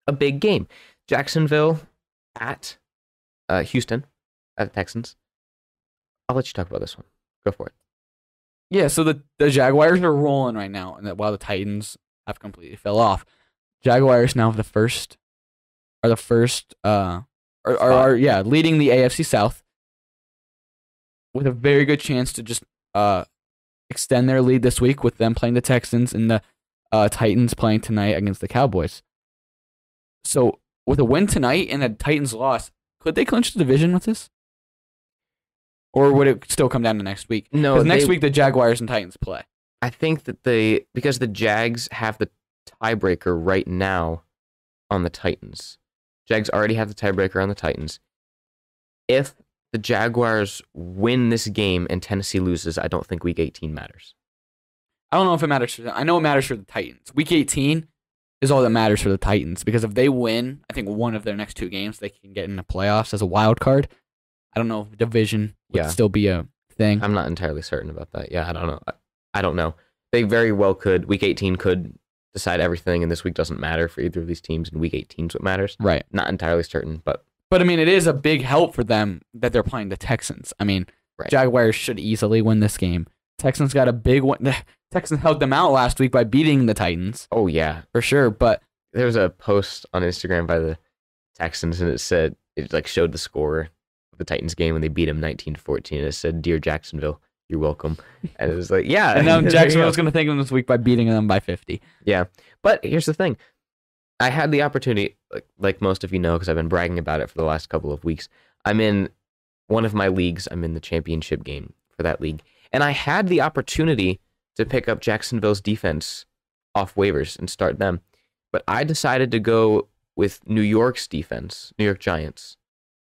a big game. Jacksonville at uh, Houston at the Texans. I'll let you talk about this one. Go for it. Yeah, so the, the Jaguars are rolling right now, and that while the Titans have completely fell off, Jaguars now have the first are the first uh are, are, are yeah leading the AFC South with a very good chance to just uh extend their lead this week with them playing the Texans and the uh, Titans playing tonight against the Cowboys. So with a win tonight and a Titans loss, could they clinch the division with this? Or would it still come down to next week? No, Because next they- week the Jaguars and Titans play. I think that they because the Jags have the tiebreaker right now on the Titans. Jags already have the tiebreaker on the Titans. If the Jaguars win this game and Tennessee loses, I don't think Week 18 matters. I don't know if it matters for them. I know it matters for the Titans. Week 18 is all that matters for the Titans because if they win, I think one of their next two games, they can get in the playoffs as a wild card. I don't know if division would Yeah. still be a thing. I'm not entirely certain about that. Yeah, I don't know. I, I don't know. They very well could. Week 18 could decide everything, and this week doesn't matter for either of these teams, and Week 18 is what matters. right. Not entirely certain, but But I mean, it is a big help for them that they're playing the Texans. I mean, Right. Jaguars should easily win this game. Texans got a big one. The Texans held them out last week by beating the Titans oh yeah, for sure. But there was a post on Instagram by the Texans, and it said it like showed the score of the Titans game when they beat them 19-14. And it said, "Dear Jacksonville, you're welcome." And it was like, yeah. and you Jacksonville's going to thank them this week by beating them by 50. Yeah. But here's the thing. I had the opportunity, like, like most of you know, because I've been bragging about it for the last couple of weeks. I'm in one of my leagues. I'm in the championship game for that league. And I had the opportunity to pick up Jacksonville's defense off waivers and start them. But I decided to go with New York's defense, New York Giants,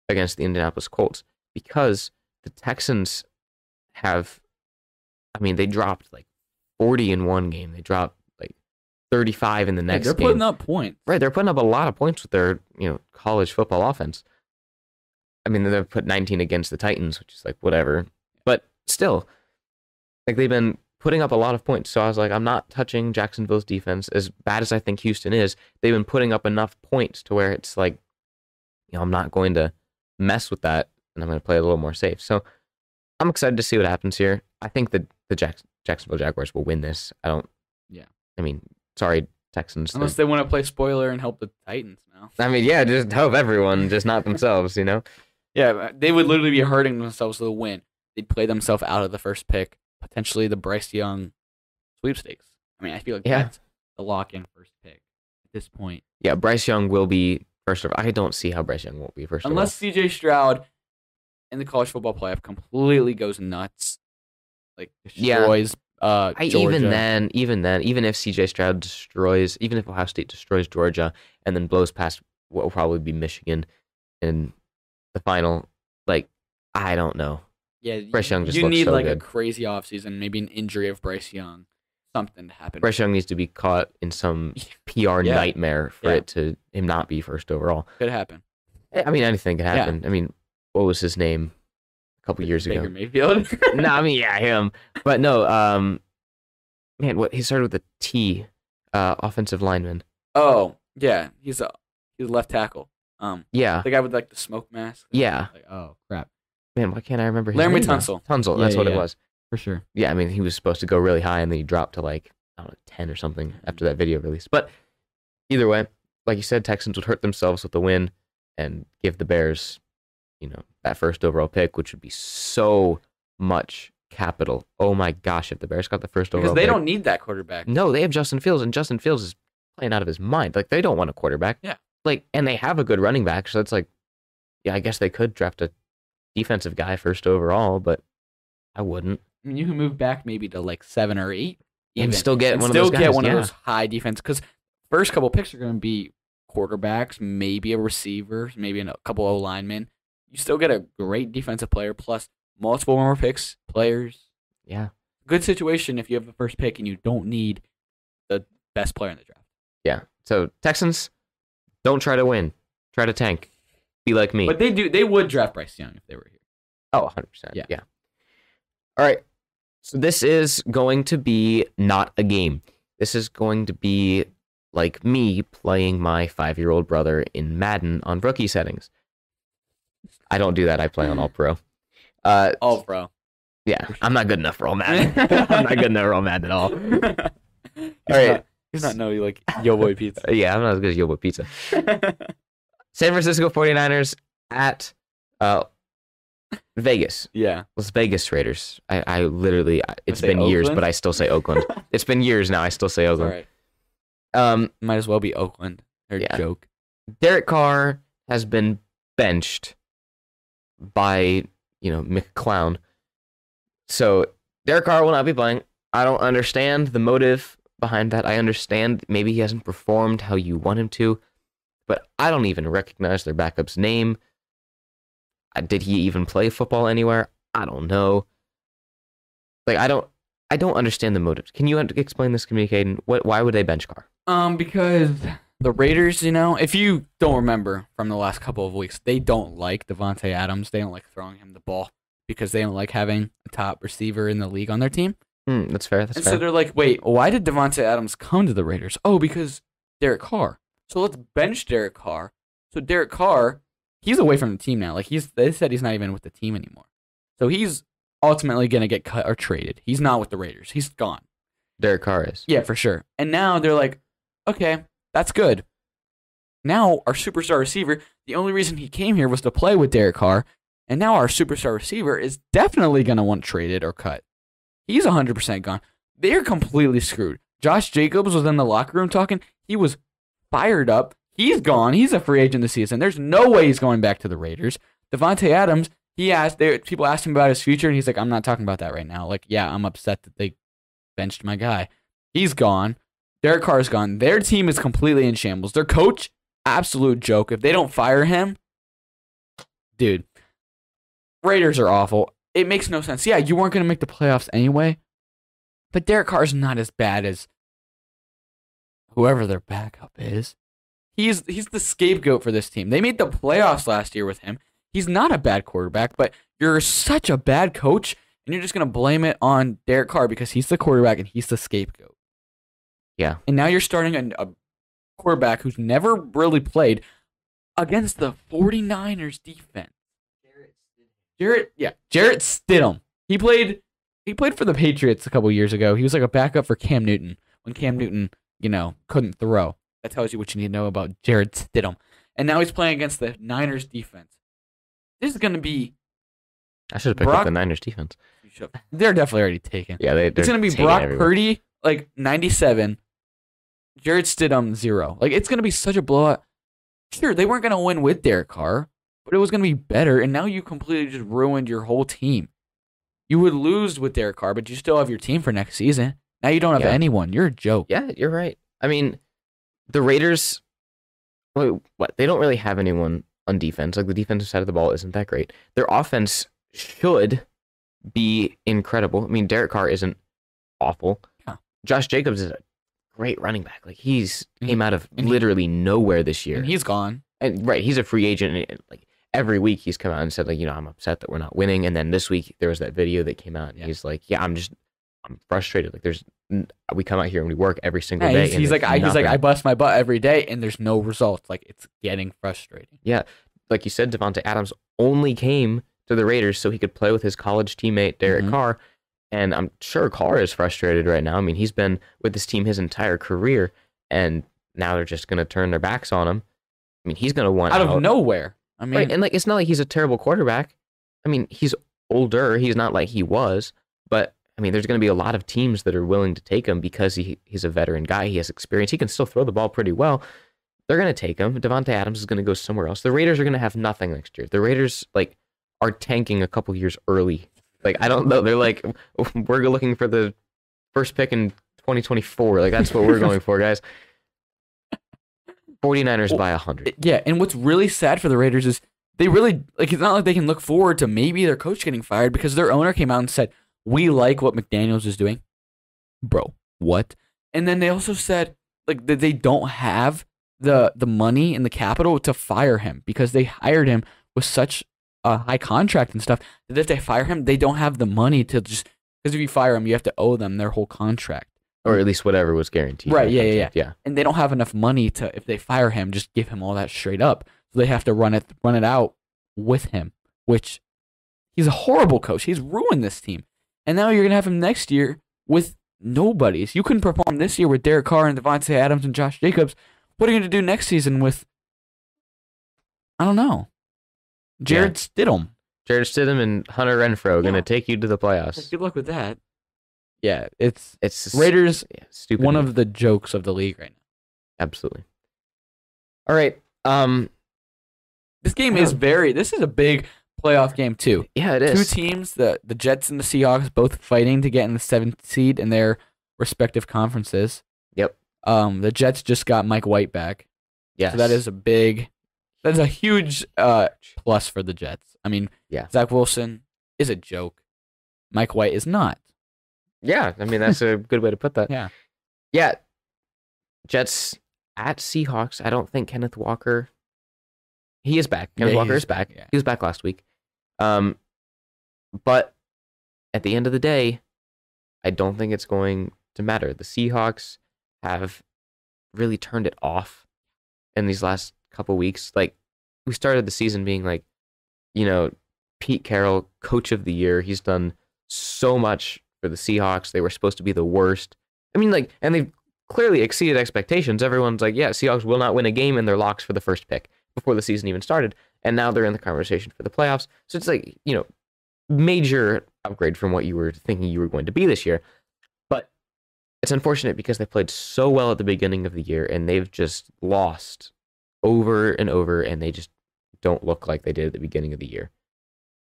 against the Indianapolis Colts because the Texans have, I mean, they dropped like 40 in one game. They dropped like 35 in the next game. they're game. putting up points. Right, they're putting up a lot of points with their, you know, college football offense. I mean, they've put 19 against the Titans, which is like whatever. But still, like they've been putting up a lot of points. So I was like, I'm not touching Jacksonville's defense as bad as I think Houston is. They've been putting up enough points to where it's like, you know, I'm not going to mess with that, and I'm going to play a little more safe. So I'm excited to see what happens here. I think that the Jacks- Jacksonville Jaguars will win this. I don't. Yeah. I mean, sorry, Texans. Unless they want to play spoiler and help the Titans now. I mean, yeah, just help everyone, just not themselves, you know? Yeah, uh, they would literally be hurting themselves to the win. They'd play themselves out of the first pick, potentially the Bryce Young sweepstakes. I mean, I feel like Yeah. that's the lock-in first pick at this point. Yeah, Bryce Young will be first of I don't see how Bryce Young won't be first Unless CJ Stroud in the college football playoff completely goes nuts, like Yeah. uh, I, even then, even then, even if CJ Stroud destroys, even if Ohio State destroys Georgia and then blows past what will probably be Michigan in the final, like, I don't know. yeah, Bryce Young just you need so like a crazy offseason, maybe an injury of Bryce Young, something to happen. Bryce Young needs to be caught in some PR Yeah. nightmare for Yeah. it to him not be first overall. could happen. I mean, anything could Yeah. happen. I mean, what was his name a couple years ago? Baker Mayfield. no, I mean yeah, him. But no, um, man, what he started with a T, uh, offensive lineman. oh yeah, he's a he's a left tackle. Um, Yeah, the guy with like the smoke mask. yeah. Like, oh crap, Man, why can't I remember his Laremy name now? Tunsil. Tunsil, Yeah, that's yeah, what yeah. it was. for sure. Yeah, I mean he was supposed to go really high and then he dropped to like I don't know ten or something after that video release. But either way, like you said, Texans would hurt themselves with the win and give the Bears, you know, that first overall pick, which would be so much capital. Oh my gosh, if the Bears got the first Because overall they pick. don't need that quarterback. No, they have Justin Fields, and Justin Fields is playing out of his mind. Like they don't want a quarterback. Yeah. Like, and they have a good running back, so it's like, yeah, I guess they could draft a defensive guy first overall, but I wouldn't. I mean, you can move back maybe to like seven or eight, And even, still get and one of still those get guys, one yeah. of those high defense. Because first couple picks are going to be quarterbacks, maybe a receiver, maybe a couple O linemen. You still get a great defensive player plus multiple more picks, players. Yeah. Good situation if you have the first pick and you don't need the best player in the draft. Yeah. So Texans, don't try to win. Try to tank. Be like me. But they do. They would draft Bryce Young if they were here. Oh, 100%. Yeah. Yeah. All right. So this is going to be not a game. This is going to be like me playing my five year old brother in Madden on rookie settings. I don't do that. I play on All Pro. Uh, Oh, bro. yeah, I'm not good enough for All Madden. I'm not good enough for All Madden at all. all right. Not, he's not know you like Yo Boy Pizza. Yeah, I'm not as good as Yobo Pizza. San Francisco 49ers at uh, Vegas. yeah. Las Vegas Raiders. I, I literally, I- it's been years, but I still say Oakland. it's been years now. I still say Oakland. right. Um, Might as well be Oakland. Or Yeah. joke. Derek Carr has been benched by, you know, McClown. So Derek Carr will not be playing. I don't understand the motive behind that. I understand maybe he hasn't performed how you want him to, but I don't even recognize their backup's name. Uh, Did he even play football anywhere? I don't know. Like I don't, I don't understand the motives. Can you explain this to me, Kadin? What? Why would they bench Carr? Um, because the Raiders, you know, if you don't remember from the last couple of weeks, they don't like Davante Adams. They don't like throwing him the ball because they don't like having a top receiver in the league on their team. Hmm, that's fair. That's and fair. so they're like, wait, why did Davante Adams come to the Raiders? Oh, because Derek Carr. So let's bench Derek Carr. So Derek Carr, he's away from the team now. Like he's they said he's not even with the team anymore. So he's ultimately gonna get cut or traded. He's not with the Raiders. He's gone. Derek Carr is. Yeah, for sure. And now they're like, okay, that's good. Now our superstar receiver, the only reason he came here was to play with Derek Carr, and now our superstar receiver is definitely going to want traded or cut. He's 100% gone. They're completely screwed. Josh Jacobs was in the locker room talking. He was fired up. He's gone. He's a free agent this season. There's no way he's going back to the Raiders. Davante Adams, he asked, they, people asked him about his future, and he's like, I'm not talking about that right now. Like, yeah, I'm upset that they benched my guy. He's gone. Derek Carr's gone. Their team is completely in shambles. Their coach, absolute joke. If they don't fire him, dude, Raiders are awful. It makes no sense. Yeah, you weren't going to make the playoffs anyway, but Derek Carr's not as bad as whoever their backup is. He's he's the scapegoat for this team. They made the playoffs last year with him. He's not a bad quarterback, but you're such a bad coach, and you're just going to blame it on Derek Carr because he's the quarterback and he's the scapegoat. Yeah. And now you're starting a, a quarterback who's never really played against the 49ers defense. Jarrett, yeah, Jarrett Stidham. He played he played for the Patriots a couple years ago. He was like a backup for Cam Newton when Cam Newton, you know, couldn't throw. That tells you what you need to know about Jarrett Stidham. And now he's playing against the Niners defense. This is going to be I should have picked Brock- up the Niners defense. they're definitely already taken. Yeah, they. It's they're gonna be Brock everywhere. Purdy like 97, Jarrett Stidham zero. Like it's gonna be such a blowout. Sure, they weren't gonna win with Derek Carr, but it was gonna be better. And now you completely just ruined your whole team. You would lose with Derek Carr, but you still have your team for next season. Now you don't have Yeah. anyone. You're a joke. Yeah, you're right. I mean, the Raiders. Wait, what? They don't really have anyone on defense. Like the defensive side of the ball isn't that great. Their offense should be incredible. I mean, Derek Carr isn't awful. Josh Jacobs is a great running back. Like he's came out of and he- literally nowhere this year. And he's gone. And right, he's a free agent. And, like every week, he's come out and said like, you know, I'm upset that we're not winning. And then this week, there was that video that came out, and Yeah. he's like, yeah, I'm just, I'm frustrated. Like there's, we come out here and we work every single Yeah, day. he's, and he's like, I, he's like, I bust my butt every day, and there's no results. Like it's getting frustrating. Yeah, like you said, Davante Adams only came to the Raiders so he could play with his college teammate Derek Mhm. Carr. And I'm sure Carr is frustrated right now. I mean, he's been with this team his entire career, and now they're just going to turn their backs on him. I mean, he's going to want Out of nowhere. I mean, Right, and like it's not like he's a terrible quarterback. I mean, he's older. He's not like he was, but I mean, there's going to be a lot of teams that are willing to take him because he he's a veteran guy. He has experience. He can still throw the ball pretty well. They're going to take him. Davante Adams is going to go somewhere else. The Raiders are going to have nothing next year. The Raiders like are tanking a couple years early. Like I don't know. They're like we're looking for the first pick in 2024. Like that's what we're going for, guys. 49ers Well, by 100. Yeah, and what's really sad for the Raiders is they really like it's not like they can look forward to maybe their coach getting fired because their owner came out and said, "We like what McDaniels is doing." Bro, what? And then they also said like that they don't have the the money and the capital to fire him because they hired him with such a high contract and stuff that if they fire him, they don't have the money to just because if you fire him, you have to owe them their whole contract. or at least whatever was guaranteed. Right, the yeah, yeah, yeah. and they don't have enough money to if they fire him just give him all that straight up so they have to run it run it out with him which he's a horrible coach he's ruined this team and now you're gonna have him next year with nobodies you couldn't perform this year with Derek Carr and Davante Adams and Josh Jacobs what are you gonna do next season with I don't know Jarrett Stidham Jarrett Stidham and Hunter Renfrow going to take you to the playoffs. good luck with that yeah it's It's Raiders yeah, stupid. one of the jokes of the league right now absolutely. All right. Um. This game is very. This is a big playoff game too. Yeah, it is. Two teams, the the Jets and the Seahawks, both fighting to get in the seventh seed in their respective conferences. Yep. Um, the Jets just got Mike White back, Yeah. so that is a big. That's a huge uh plus for the Jets. I mean, Yeah. Zach Wilson is a joke. Mike White is not. Yeah, I mean that's a good way to put that. Yeah. Yeah. Jets at Seahawks. I don't think Kenneth Walker. He is back. Kenneth Yeah, Walker he's is back. back, yeah. He was back last week. Um, but at the end of the day, I don't think it's going to matter. The Seahawks have really turned it off in these last couple weeks. Like we started the season being like, you know, Pete Carroll, coach of the year. He's done so much for the Seahawks. They were supposed to be the worst. I mean, like, and they've clearly exceeded expectations. Everyone's like, yeah, Seahawks will not win a game, and they're locks for the first pick before the season even started. And now they're in the conversation for the playoffs. So it's like, you know, major upgrade from what you were thinking you were going to be this year. But it's unfortunate because they played so well at the beginning of the year, and they've just lost over and over, and they just don't look like they did at the beginning of the year.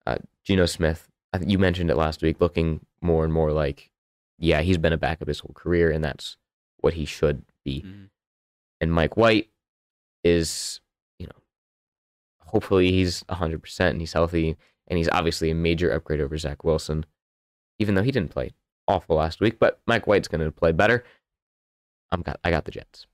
Uh, Geno Smith, I think you mentioned it last week, looking more and more like, yeah, he's been a backup his whole career, and that's what he should be. Mhm. And Mike White is, you know, hopefully he's 100% and he's healthy, and he's obviously a major upgrade over Zach Wilson, even though he didn't play awful last week. But Mike White's going to play better. I'm got, I got the Jets.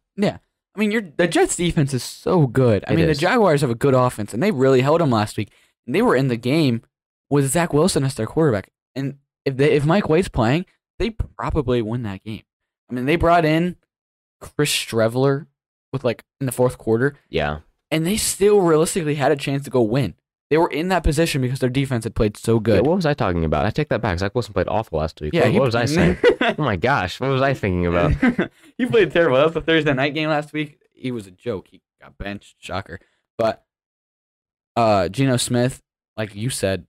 I mean, you're, the Jets defense is so good. I It mean, is. the Jaguars have a good offense, and they really held them last week. And they were in the game with Zach Wilson as their quarterback. And if they if Mike White's playing, they probably win that game. I mean, they brought in Chris Streveler with like in the fourth quarter, Yeah. and they still realistically had a chance to go win. They were in that position because their defense had played so Yeah, good. what was I talking about? I take that back. Zach Wilson played awful last week. Yeah, what, what was I saying? oh my gosh, what was I thinking about? he played terrible. That was the Thursday night game last week. He was a joke. He got benched. Shocker. But uh Geno Smith, like you said,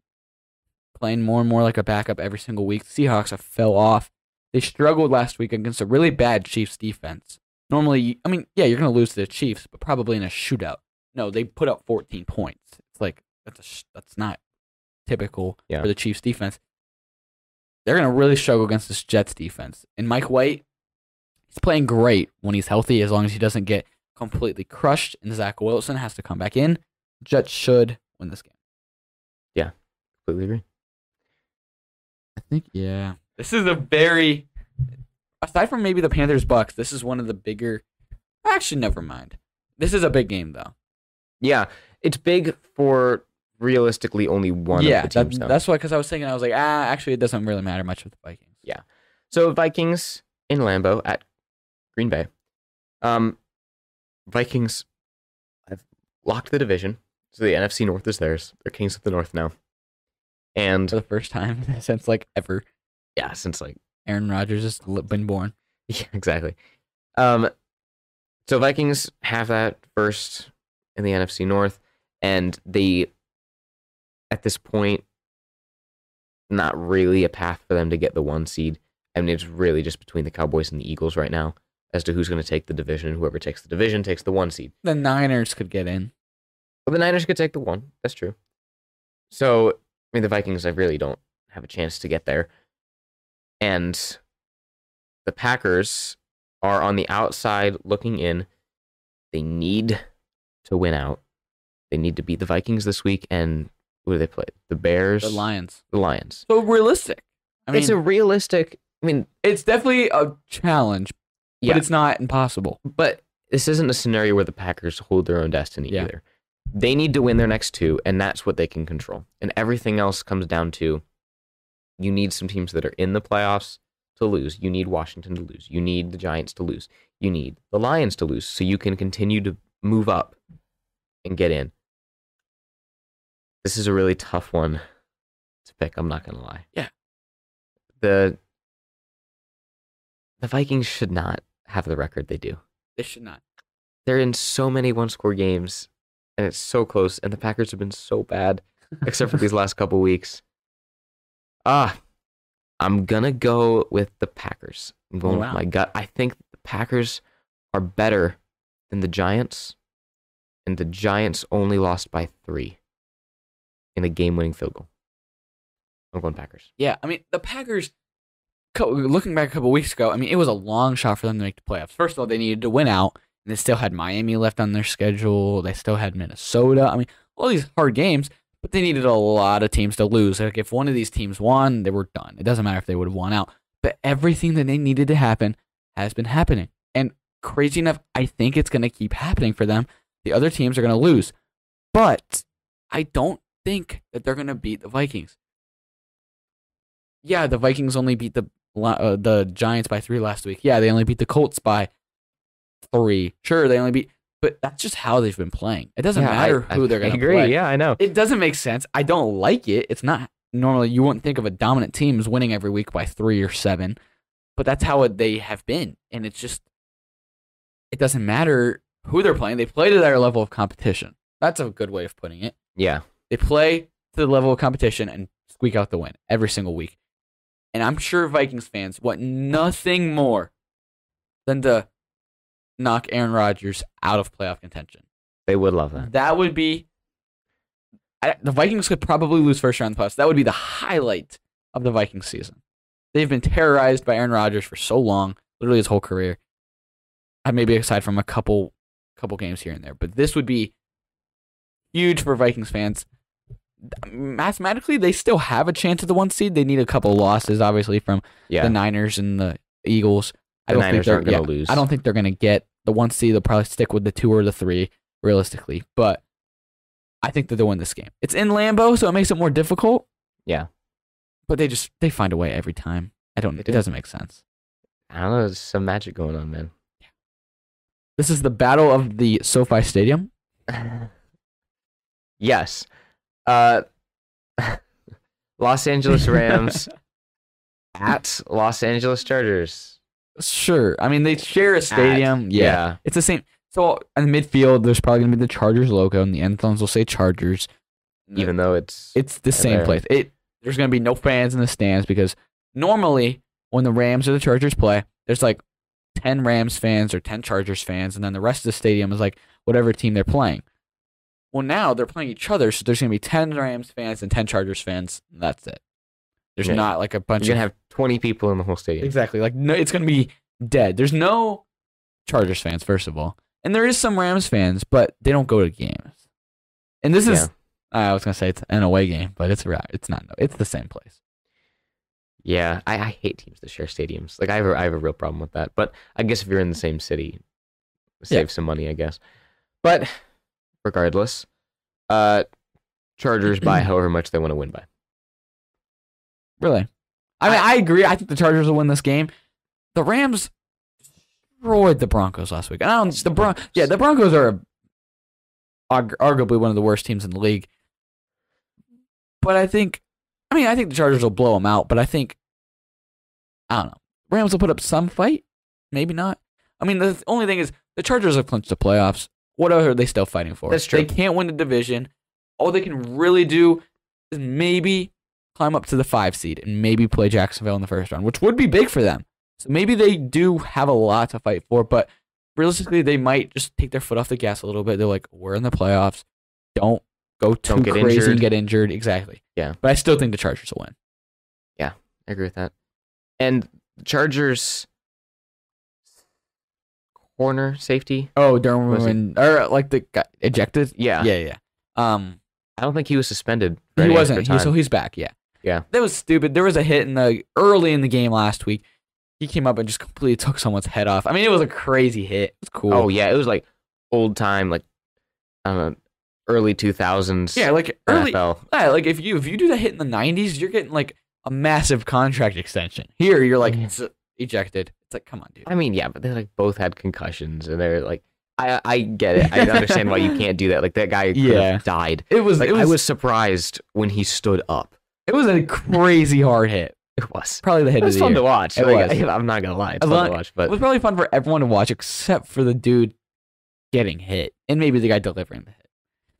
playing more and more like a backup every single week. The Seahawks have fell off. They struggled last week against a really bad Chiefs defense. Normally, I mean, yeah, you're going to lose to the Chiefs, but probably in a shootout. No, they put up 14 points. It's like that's a sh- that's not typical Yeah. for the Chiefs defense. They're going to really struggle against this Jets defense. And Mike White, he's playing great when he's healthy, as long as he doesn't get completely crushed. And Zach Wilson has to come back in. Jets should win this game. Yeah, completely agree. I think, yeah. This is a very, aside from maybe the Panthers Bucks, this is one of the bigger. Actually, never mind. This is a big game, though. Yeah, it's big for realistically only one yeah, of the teams. that- that's why. Because I was thinking, I was like, ah, actually, it doesn't really matter much with the Vikings. Yeah. So Vikings in Lambeau at Green Bay. Um, Vikings have locked the division, so the NFC North is theirs. They're kings of the North now, and For the first time since like ever, yeah, since like Aaron Rodgers has been born. yeah, exactly. Um, so Vikings have that first in the NFC North, and they, at this point, not really a path for them to get the one seed. I mean, it's really just between the Cowboys and the Eagles right now as to who's going to take the division. Whoever takes the division takes the one seed. The Niners could get in. Well, the Niners could take the one. That's true. So, I mean, the Vikings, I really don't have a chance to get there. And the Packers are on the outside looking in. They need to win out. They need to beat the Vikings this week. And who do they play? The Bears, The Lions. the Lions. So realistic. I mean, it's a realistic. I mean, it's definitely a challenge, Yeah. but it's not impossible. But this isn't a scenario where the Packers hold their own destiny Yeah. either. They need to win their next two, and that's what they can control. And everything else comes down to you need some teams that are in the playoffs to lose. You need Washington to lose. You need the Giants to lose. You need the Lions to lose so you can continue to move up and get in. This is a really tough one to pick, I'm not going to lie. Yeah. The the Vikings should not have the record they do They should not. they're in so many one score games and it's so close and the Packers have been so bad except for these last couple weeks. Ah, I'm gonna go with the Packers. I'm going Wow. with my gut. I think the Packers are better than the Giants, and the Giants only lost by three in a game-winning field goal. I'm going Packers. Yeah, I mean the Packers. Looking back a couple weeks ago, I mean it was a long shot for them to make the playoffs. First of all, they needed to win out, and they still had Miami left on their schedule. They still had Minnesota. I mean, all these hard games, but they needed a lot of teams to lose. Like if one of these teams won, they were done. It doesn't matter if they would have won out. But everything that they needed to happen has been happening, and crazy enough, I think it's going to keep happening for them. The other teams are going to lose, but I don't think that they're going to beat the Vikings yeah, the Vikings only beat the uh, the Giants by three last week. Yeah, they only beat the Colts by three. Sure, they only beat, but that's just how they've been playing. It doesn't Yeah, matter I- who they're going to. I play. Yeah, I know. It doesn't make sense. I don't like it. It's not normally you wouldn't think of a dominant team as winning every week by three or seven, but that's how it, they have been, and it's just it doesn't matter who they're playing. They play to their level of competition. That's a good way of putting it. Yeah, They play to the level of competition and squeak out the win every single week. And I'm sure Vikings fans want nothing more than to knock Aaron Rodgers out of playoff contention. they would love that. That would be. I, the Vikings could probably lose first round playoffs. That would be the highlight of the Vikings season. They've been terrorized by Aaron Rodgers for so long, literally his whole career. Uh, Maybe aside from a couple, couple games here and there, but this would be huge for Vikings fans. Mathematically, they still have a chance at the one seed. They need a couple losses, obviously, from Yeah, the Niners and the Eagles. I The don't Niners think they're aren't gonna yeah, lose. I don't think they're gonna get the one seed. They'll probably stick with the two or the three, realistically. But I think that they'll win this game. It's in Lambeau, so it makes it more difficult. Yeah. But they just they find a way every time. I don't. It doesn't make sense. I don't know. There's some magic going on, man. This is the battle of the SoFi Stadium. yes. Uh, Los Angeles Rams at Los Angeles Chargers. Sure. I mean, they share a stadium. yeah. yeah. It's the same. So in the midfield, there's probably gonna be the Chargers logo, and the end zones will say Chargers. Even though it's It's the same there. place. It there's gonna be no fans in the stands because normally when the Rams or the Chargers play, there's like ten Rams fans or ten Chargers fans, and then the rest of the stadium is like whatever team they're playing. Well, now they're playing each other, so there's gonna be ten Rams fans and ten Chargers fans. And that's it. There's Yeah. not like a bunch you're gonna have 20 people in the whole stadium. exactly like no, it's gonna be dead. There's no Chargers fans first of all, and there is some Rams fans, but they don't go to games. And this is I was gonna say it's an away game, but it's right. It's not. No it's the same place. Yeah, I, I hate teams that share stadiums. Like I have a, I have a real problem with that. But I guess if you're in the same city, save Yeah. some money, I guess. But regardless, uh, Chargers by however much they want to win by. Really? I mean, I, agree. I think the Chargers will win this game. The Rams destroyed the Broncos last week. And I don't. The Bron- yeah, the Broncos are arg- arguably one of the worst teams in the league. But I think, I mean, I think the Chargers will blow them out. But I think, I don't know. Rams will put up some fight. Maybe not. I mean, the only thing is the Chargers have clinched the playoffs. What are they still fighting for? That's true. They can't win the division. All they can really do is maybe climb up to the five seed and maybe play Jacksonville in the first round, which would be big for them. So maybe they do have a lot to fight for, but realistically, they might just take their foot off the gas a little bit. They're like, we're in the playoffs. Don't go too Don't get crazy injured. and get injured. Exactly. Yeah. But I still think the Chargers will win. Yeah, I agree with that. And Chargers corner safety. Oh, Derwin, or like the guy ejected. Yeah. yeah, yeah. Um, I don't think he was suspended. he wasn't. He, so he's back. Yeah. Yeah. That was stupid. There was a hit in the early in the game last week. he came up and just completely took someone's head off. I mean, it was a crazy hit. It was cool. Oh yeah, it was like old time, like I don't know, early two thousands. yeah, like early. NFL. Yeah, like if you if you do that hit in the '90s, you're getting like a massive contract extension. Here, you're like it's uh, ejected. It's like, come on, dude. I mean, yeah, but they like both had concussions, and they're like, I I get it. I understand why you can't do that. Like that guy Yeah. died. It was. Like it was. I was surprised when he stood up. It was a crazy hard hit. It was. Probably the hit It was fun year. to watch. It Like, was. I, am not gonna lie, it's fun to watch. But It was probably fun for everyone to watch, except for the dude getting hit, and maybe the guy delivering the hit.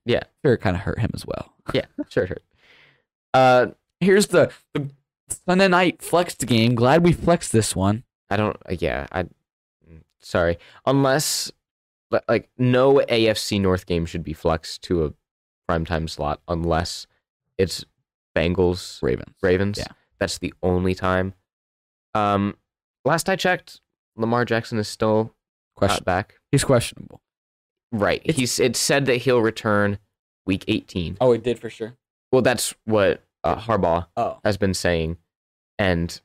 Yeah. sure, it kind of hurt him as well. yeah, sure, sure. Uh, Here's the, the Sunday night flexed game. Glad we flexed this one. I don't. uh, Yeah, I. Sorry, unless like no AFC North game should be flexed to a primetime slot unless it's Bengals Ravens. Ravens. Yeah. That's the only time. Um, last I checked, Lamar Jackson is still Question. back. He's questionable. Right. It's- He's it said that he'll return week 18. Oh, it did for sure. Well, that's what uh, Harbaugh Oh, has been saying, and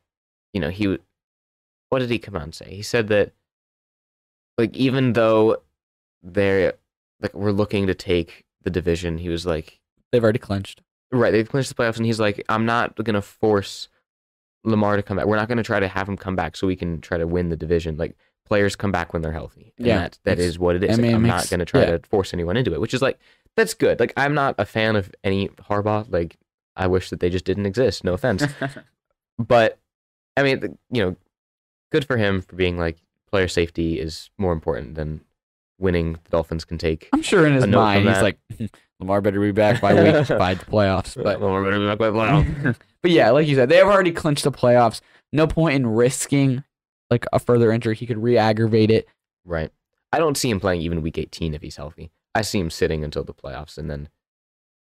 you know he, what did he come out and say? He said that, like even though they're like we're looking to take the division, he was like, they've already clinched. right, they've clinched the playoffs, and he's like, I'm not gonna force Lamar to come back. We're not gonna try to have him come back so we can try to win the division. Like players come back when they're healthy. And Yeah, that, that is what it is. I Like, mean, it I'm makes- not gonna try yeah. to force anyone into it, which is like that's good. Like I'm not a fan of any Harbaugh. Like I wish that they just didn't exist. No offense, but I mean, you know, good for him for being like player safety is more important than winning. The Dolphins can take. I'm sure in his mind he's like, hmm, Lamar better be back by week by the playoffs. But But but yeah, like you said, they have already clinched the playoffs. No point in risking like a further injury. He could re-aggravate it. right, I don't see him playing even week 18 if he's healthy. I see him sitting until the playoffs, and then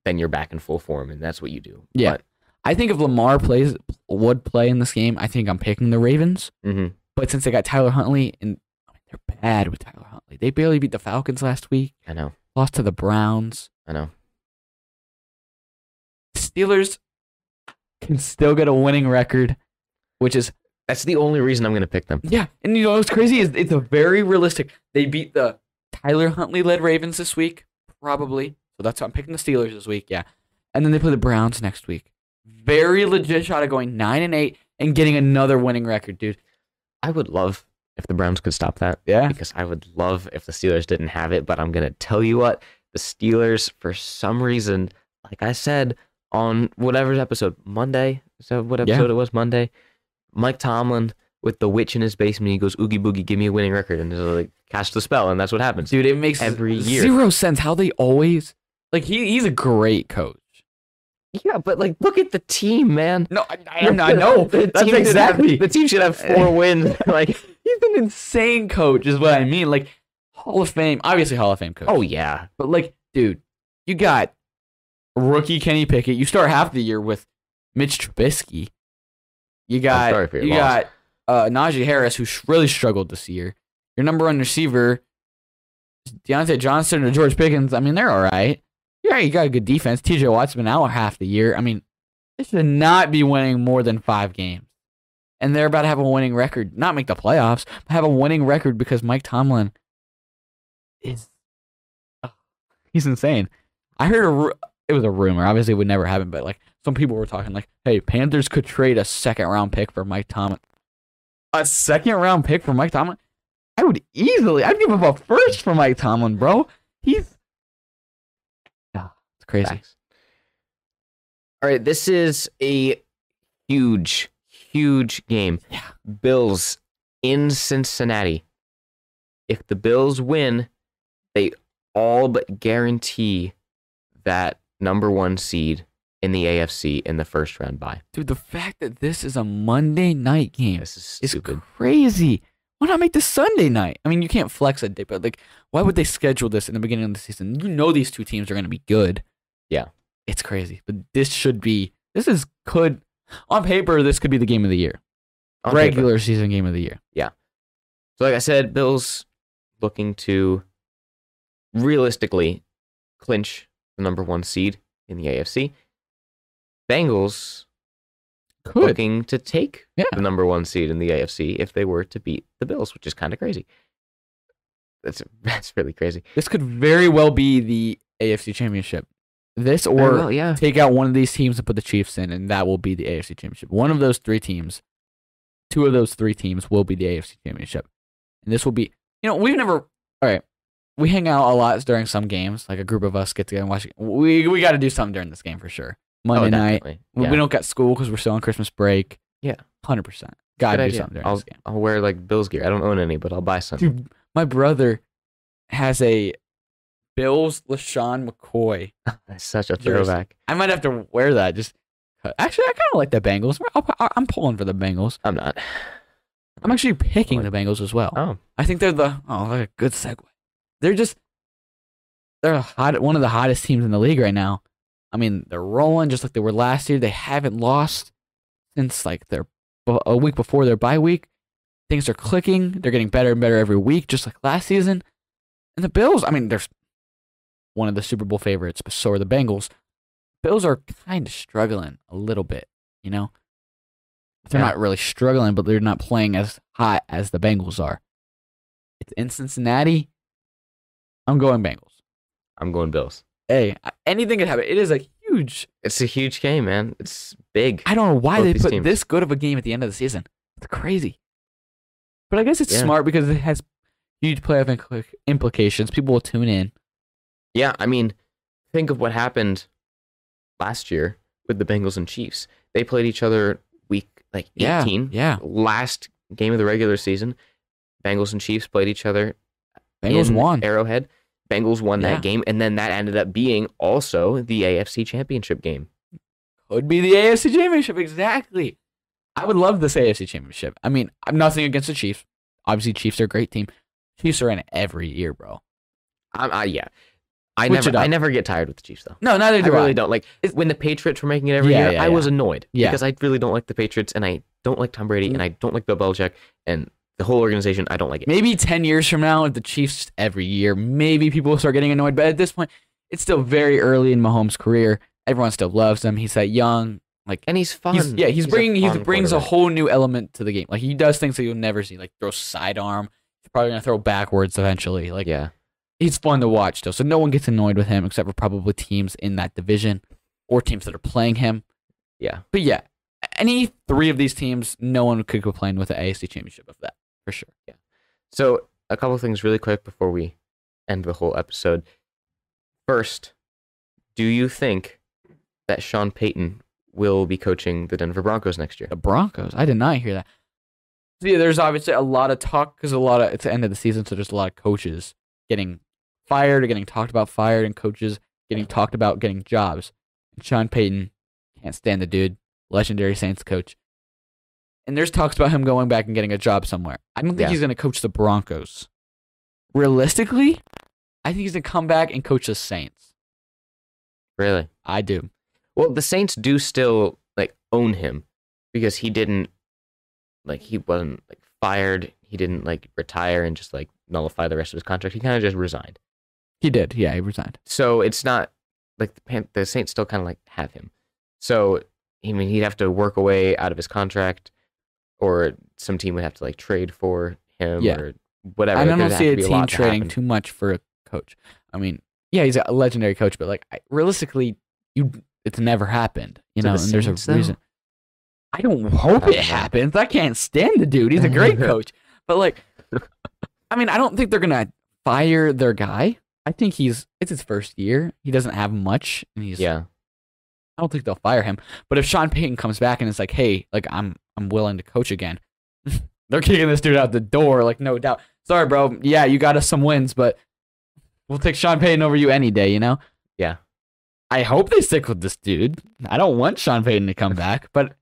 then you're back in full form, and that's what you do. Yeah. I think if Lamar plays would play in this game, I think I'm picking the Ravens. hmm But since they got Tyler Huntley and I mean, they're bad with Tyler Huntley. They barely beat the Falcons last week. I know. Lost to the Browns. I know. Steelers can still get a winning record, which is That's the only reason I'm going to pick them. yeah. And you know what's crazy is it's a very realistic. They beat the Tyler Huntley led Ravens this week, probably. So that's why I'm picking the Steelers this week. Yeah, and then they play the Browns next week. Very legit shot of going nine and eight and getting another winning record, dude. I would love if the Browns could stop that. Yeah. because I would love if the Steelers didn't have it. But I'm gonna tell you what, the Steelers, for some reason, like I said on whatever episode, Monday. So what Yeah. episode it was Monday? Mike Tomlin with the witch in his basement. He goes, "Oogie boogie, give me a winning record," and just like cast the spell, and that's what happens. Dude, it makes Every year. zero sense how they always like he he's a great coach. Yeah, but like, look at the team, man. No, I, I, I know. the That's team should have- exactly. the team should have four wins. Like, He's an insane coach, is what I mean. Like Hall of Fame, obviously Hall of Fame coach. oh yeah, but like, dude, you got rookie Kenny Pickett. You start half the year with Mitch Trubisky. You got sorry for your you got uh, Najee Harris, who really struggled this year. Your number one receiver, Diontae Johnson or George Pickens. I mean, they're all right. Yeah, you got a good defense. TJ Watt's been out half the year. I mean, they should not be winning more than five games. And they're about to have a winning record. Not make the playoffs, but have a winning record because Mike Tomlin is. oh, he's insane. I heard it was a rumor. Obviously, it would never happen, but like some people were talking, like, hey, Panthers could trade a second round pick for Mike Tomlin. A second round pick for Mike Tomlin? I would easily. I'd give up a first for Mike Tomlin, bro. He's. Crazy. Facts. All right, this is a huge, huge game. Yeah. Bills in Cincinnati. If the Bills win, they all but guarantee that number one seed in the AFC in the first round bye. Dude, the fact that this is a Monday night game This is is stupid. crazy. Why not make this Sunday night? I mean, you can't flex a day, but like, why would they schedule this in the beginning of the season? You know these two teams are going to be good. Yeah. It's crazy. But this should be, this is, could, on paper, this could be the game of the year. On paper. Regular season game of the year. Yeah. So, like I said, Bills looking to realistically clinch the number one seed in the AFC. Bengals Could. looking to take Yeah. the number one seed in the AFC if they were to beat the Bills, which is kind of crazy. That's that's really crazy. This could very well be the AFC Championship. This or well, yeah, take out one of these teams and put the Chiefs in, and that will be the AFC Championship. One of those three teams, two of those three teams will be the AFC Championship. And this will be, you know, we've never, all right, we hang out a lot during some games, like a group of us get together and watch. We, we got to do something during this game for sure. Oh, Monday oh, night. We- Yeah. We don't got school because we're still on Christmas break. Yeah. 100%. Got to do something during I'll, this game. I'll wear like Bills gear. I don't own any, but I'll buy some. Dude, my brother has a Bills LeSean McCoy. That's such a Jersey. throwback. I might have to wear that. Just actually, I kind of like the Bengals. I'll, I'm pulling for the Bengals. I'm not. I'm actually picking the Bengals as well. Oh, I think they're the oh, like a good segue. They're just they're a hot, one of the hottest teams in the league right now. I mean, they're rolling just like they were last year. They haven't lost since like their a week before their bye week. Things are clicking. They're getting better and better every week, just like last season. And the Bills, I mean, they're one of the Super Bowl favorites, but so are the Bengals. Bills are kind of struggling a little bit, you know. They're Yeah. not really struggling, but they're not playing as hot as the Bengals are. It's in Cincinnati. I'm going Bengals. I'm going Bills. Hey, anything could happen. It is a huge. It's a huge game, man. It's big. I don't know why they put teams. this good of a game at the end of the season. It's crazy. But I guess it's Yeah. smart because it has huge playoff impl- implications. People will tune in. Yeah, I mean, think of what happened last year with the Bengals and Chiefs. They played each other week like Yeah, 18. yeah. Last game of the regular season, Bengals and Chiefs played each other. Bengals won. Arrowhead. Bengals won Yeah. that game, and then that ended up being also the AFC Championship game. Could be the AFC Championship. Exactly. I would love this AFC Championship. I mean, I'm nothing against the Chiefs. Obviously, Chiefs are a great team. Chiefs are in it every year, bro. I'm, I, yeah, I Switch never. I never get tired with the Chiefs though. No, neither do I really don't like when the Patriots were making it every Yeah, year. yeah, I was annoyed Yeah. because I really don't like the Patriots, and I don't like Tom Brady, Mm. and I don't like Bill Belichick, and the whole organization. I don't like it. Maybe 10 years from now, with the Chiefs every year, maybe people will start getting annoyed. But at this point, it's still very early in Mahomes' career. Everyone still loves him. He's that young. Like, and he's fun. he's, yeah, he's, a bringing, he fun brings a quarterback. whole new element to the game. Like, he does things that you'll never see, like throw sidearm. He's probably going to throw backwards eventually. Like, Yeah, he's fun to watch though, So no one gets annoyed with him except for probably teams in that division or teams that are playing him. yeah. But yeah, any three of these teams, no one could complain with the AFC championship of that for sure. Yeah. So a couple things really quick before we end the whole episode. First, do you think that Sean Payton will be coaching the Denver Broncos next year? The Broncos. I did not hear that. So yeah, there's obviously a lot of talk because a lot of it's the end of the season, so there's a lot of coaches getting fired or getting talked about fired, and coaches getting talked about getting jobs. And Sean Payton can't stand the dude, legendary Saints coach. And there's talks about him going back and getting a job somewhere. I don't think Yeah. he's going to coach the Broncos. Realistically, I think he's going to come back and coach the Saints. Really? I do. Well, the Saints do still like own him because he didn't like he wasn't like fired. He didn't like retire and just like nullify the rest of his contract. He kind of just resigned. He did. Yeah, he resigned. So it's not like the, Pan- the Saints still kind of like have him. So I mean, he'd have to work away out of his contract, or some team would have to like trade for him, Yeah. or whatever. I don't see a team to trading happen. too much for a coach. I mean, yeah, he's a legendary coach, but like I, realistically, you it's never happened. You To know, the and there's Saints, a though? reason. I don't hope it happens. I can't stand the dude. He's a great coach, but like, I mean, I don't think they're gonna fire their guy. I think he's it's his first year. He doesn't have much, and he's Yeah, I don't think they'll fire him. But if Sean Payton comes back and it's like, hey, like I'm I'm willing to coach again, they're kicking this dude out the door, like no doubt. Sorry, bro. Yeah, you got us some wins, but we'll take Sean Payton over you any day, you know? Yeah. I hope they stick with this dude. I don't want Sean Payton to come back, but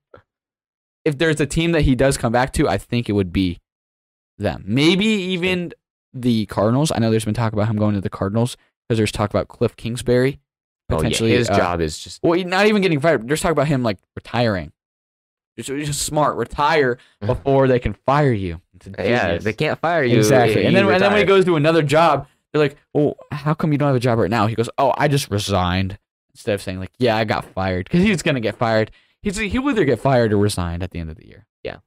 if there's a team that he does come back to, I think it would be them. Maybe even the Cardinals. I know there's been talk about him going to the Cardinals because there's talk about Cliff Kingsbury oh, yeah. potentially his uh, job is just well, not even getting fired. There's talk about him like retiring. Just, just smart, retire before they can fire you. Yeah. They can't fire you exactly. And then, you and then when he goes to another job, they're like, "Well, how come you don't have a job right now?" He goes, "Oh, I just resigned." Instead of saying like, "Yeah, I got fired," because he's gonna get fired. He's he'll either get fired or resigned at the end of the year. Yeah.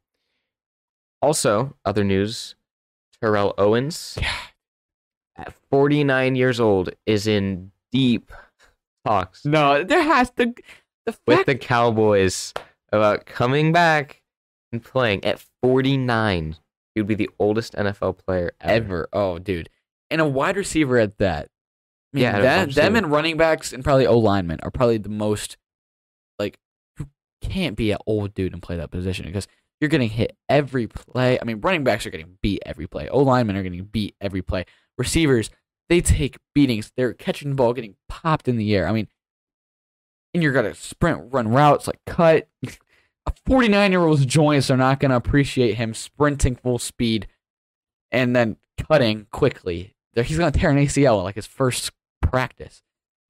Also, other news: Terrell Owens, at 49 years old, is in deep talks No, there has to the with fact the Cowboys about coming back and playing at 49. He would be the oldest NFL player ever. ever. Oh, dude, and a wide receiver at that. I mean, Yeah, that, them and running backs and probably O linemen are probably the most like you can't be an old dude and play that position because you're getting hit every play. I mean, running backs are getting beat every play. O linemen are getting beat every play. Receivers, they take beatings. They're catching the ball, getting popped in the air. I mean, and you're gonna sprint, run routes like cut. A 49 year old's joints are not gonna appreciate him sprinting full speed and then cutting quickly. He's gonna tear an ACL like his first practice.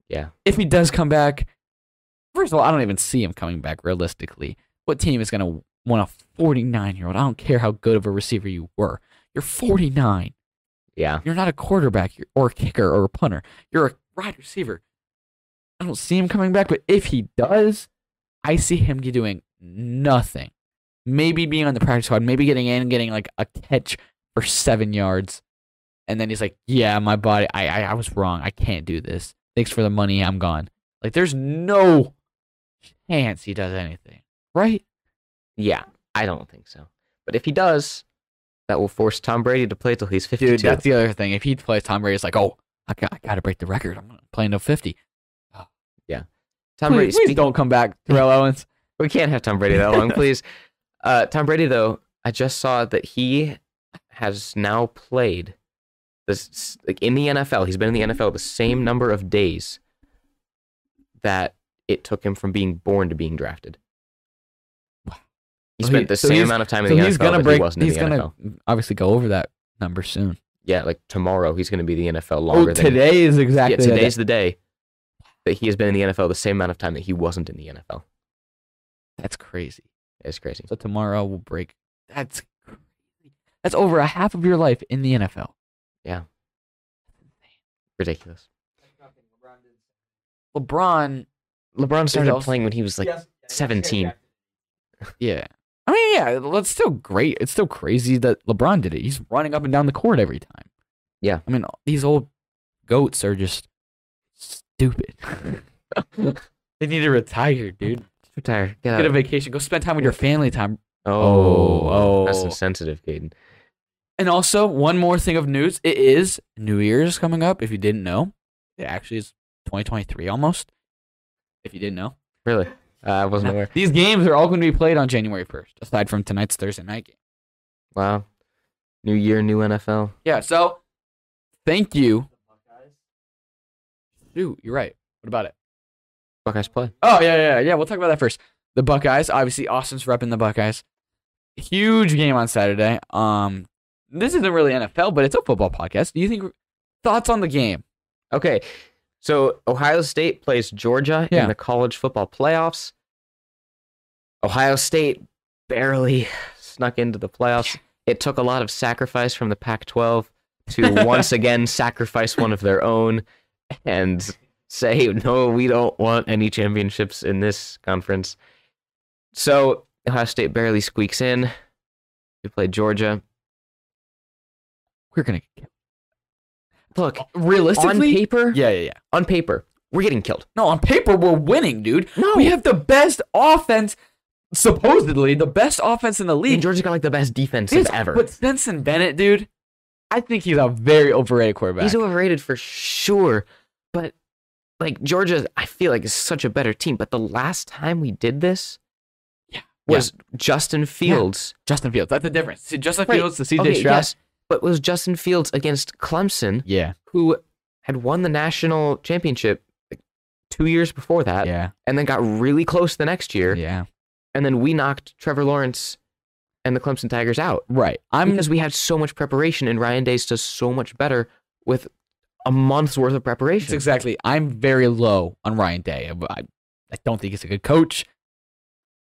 Yeah. If he does come back, first of all, I don't even see him coming back realistically. What team is gonna want a 49 year old? I don't care how good of a receiver you were. You're 49. Yeah. You're not a quarterback or a kicker or a punter. You're a wide receiver. I don't see him coming back, but if he does, I see him doing nothing. Maybe being on the practice squad, maybe getting in and getting like a catch for seven yards. And then he's like, Yeah, my body, I, I, I was wrong. I can't do this. Thanks for the money. I'm gone. Like, there's no chance he does anything, right? Yeah. I don't think so. But if he does, that will force Tom Brady to play till he's 52. Dude, that's the other thing. If he plays Tom Brady, it's like, Oh, I got, I got to break the record. I'm playing to 50. Yeah, Tom Brady. please, please speak- don't come back, Terrell Owens. We can't have Tom Brady that long, please. Uh, Tom Brady, though, I just saw that he has now played this like in the NFL. He's been in the NFL the same number of days that it took him from being born to being drafted. He spent the so same amount of time in So the he's NFL gonna that break. he wasn't He's in the gonna NFL. obviously go over that number soon. Yeah, like tomorrow he's going to be the NFL oh, longer Oh, than today is Yeah, exactly the today's day. the day that he has been in the NFL the same amount of time that he wasn't in the NFL. That's crazy. It's crazy. So tomorrow will break. That's crazy. That's over a half of your life in the NFL. Yeah. Ridiculous. LeBron, LeBron started playing when he was like Yes. 17. yeah. I mean, yeah, it's still great. It's still crazy that LeBron did it. He's running up and down the court every time. Yeah. I mean, these old goats are just stupid. they need to retire, dude. retire. Get Get a vacation. Go spend time with your family time. Oh, Oh, that's insensitive, Kadin. And also, one more thing of news. It is New Year's coming up. If you didn't know, it actually is 2023 almost. If you didn't know, Really? Uh, I wasn't aware. these games are all going to be played on January 1st, aside from tonight's Thursday night game. Wow. New year, new NFL. Yeah. So, thank you. Dude, you're right. What about it? Buckeyes play. Oh yeah, yeah, yeah. We'll talk about that first. The Buckeyes. Obviously, Austin's repping the Buckeyes. Huge game on Saturday. Um, this isn't really NFL, but it's a football podcast. Do you think thoughts on the game? Okay. So Ohio State plays Georgia Yeah. in the college football playoffs. Ohio State barely snuck into the playoffs. It took a lot of sacrifice from the Pac 12 to once again sacrifice one of their own and say, no, we don't want any championships in this conference. So Ohio State barely squeaks in. We play Georgia. We're gonna get Look, uh, realistically. on paper, yeah, yeah, yeah. on paper, we're getting killed. No, on paper we're winning, dude. No. We have the best offense, supposedly the best offense in the And league. Georgia's got like the best defense ever. But Stetson Bennett, dude, I think he's a very overrated quarterback. He's overrated for sure. But like Georgia, I feel like is such a better team. But the last time we did this Yeah. was Justin Fields. Justin Fields. That's the difference. See, Justin. Fields, the CJ Okay, Stroud. yes, but was Justin Fields against Clemson, Yeah, who had won the national championship like, two years before that, yeah, and then got really close the next year, yeah. and then we knocked Trevor Lawrence and the Clemson Tigers out Right. I'm because we had so much preparation, and Ryan Days does so much better with a month's worth of preparation. exactly. I'm very low on Ryan Day. I, I don't think he's a good coach.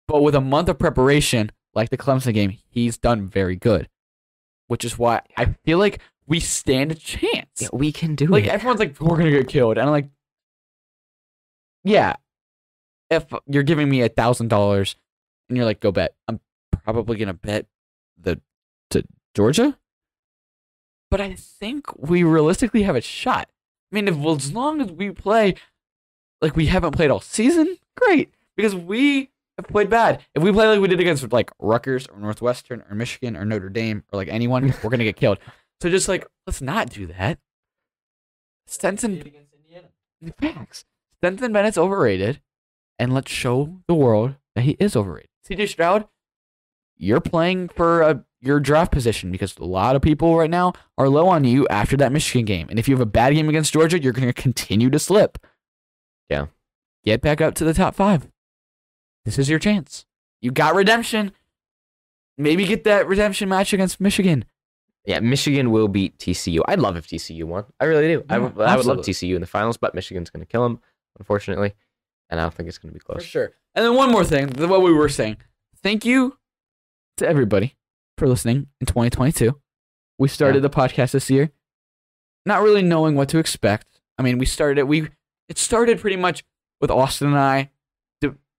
But with a month of preparation, like the Clemson game, he's done very good. Which is why I feel like we stand a chance. Yeah, we can do like it. Like everyone's like, we're gonna get killed, and I'm like, yeah, if you're giving me a thousand dollars and you're like, go bet, I'm probably gonna bet the to Georgia. But I think we realistically have a shot. I mean, if as long as we play like we haven't played all season, great. Because we have played bad. If we play like we did against like Rutgers or Northwestern or Michigan or Notre Dame or like anyone, we're gonna get killed. So just like let's not do that. Stetson Facts. Stetson Bennett's overrated, and let's show the world that he is overrated. CJ Stroud, you're playing for a, your draft position because a lot of people right now are low on you after that Michigan game. And if you have a bad game against Georgia, you're going to continue to slip. Yeah. Get back up to the top five. This is your chance. You got redemption. Maybe get that redemption match against Michigan. Yeah, Michigan will beat TCU. I'd love if TCU won. I really do. I Yeah, would I would love. TCU in the finals, but Michigan's going to kill them, unfortunately. And I don't think it's going to be For close. sure. And then one more thing, what we were saying. Thank you to everybody for listening in 2022. We started the podcast this year, not really knowing what to expect. I mean, we started it. We it started pretty much with Austin and I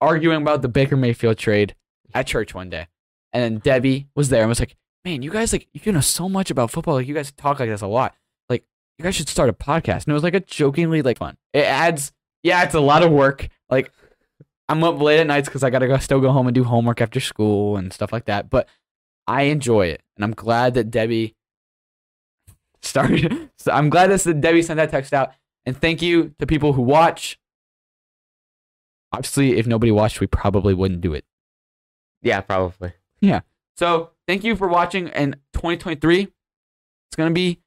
arguing about the Baker Mayfield trade at church one day, and then Debbie was there and was like, "Man, you guys like you know so much about football. Like you guys talk like this a lot. Like you guys should start a podcast." And it was like a jokingly like fun. It adds, yeah, it's a lot of work. Like I'm up late at nights because I gotta go, still go home and do homework after school and stuff like that. But I enjoy it, and I'm glad that Debbie started. So I'm glad that Debbie sent that text out, and thank you to people who watch. Obviously, if nobody watched, we probably wouldn't do it. Yeah, probably. Yeah. So thank you for watching. And 2023, it's gonna be,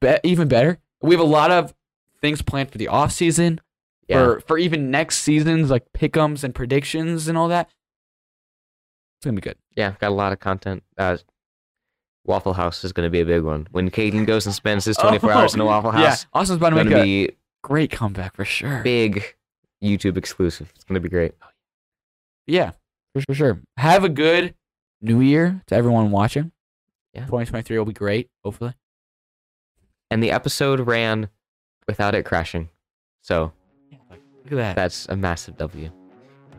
be- even better. We have a lot of things planned for the off season Yeah. for for even next seasons, like pickums and predictions and all that. It's gonna be good. yeah, got a lot of content. Uh, Waffle House is going to be a big one. When Kadin goes and spends his 24 Oh, hours in a Waffle Yeah, House, Austin's about to it's make going to a be great comeback for sure. big YouTube exclusive. It's going to be great. Oh, yeah, for sure, for sure. Have a good New Year to everyone watching. Yeah. 2023 will be great. Hopefully. And the episode ran without it crashing. So Look at that. that's a massive W.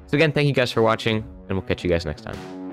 So again, thank you guys for watching, and we'll catch you guys next time.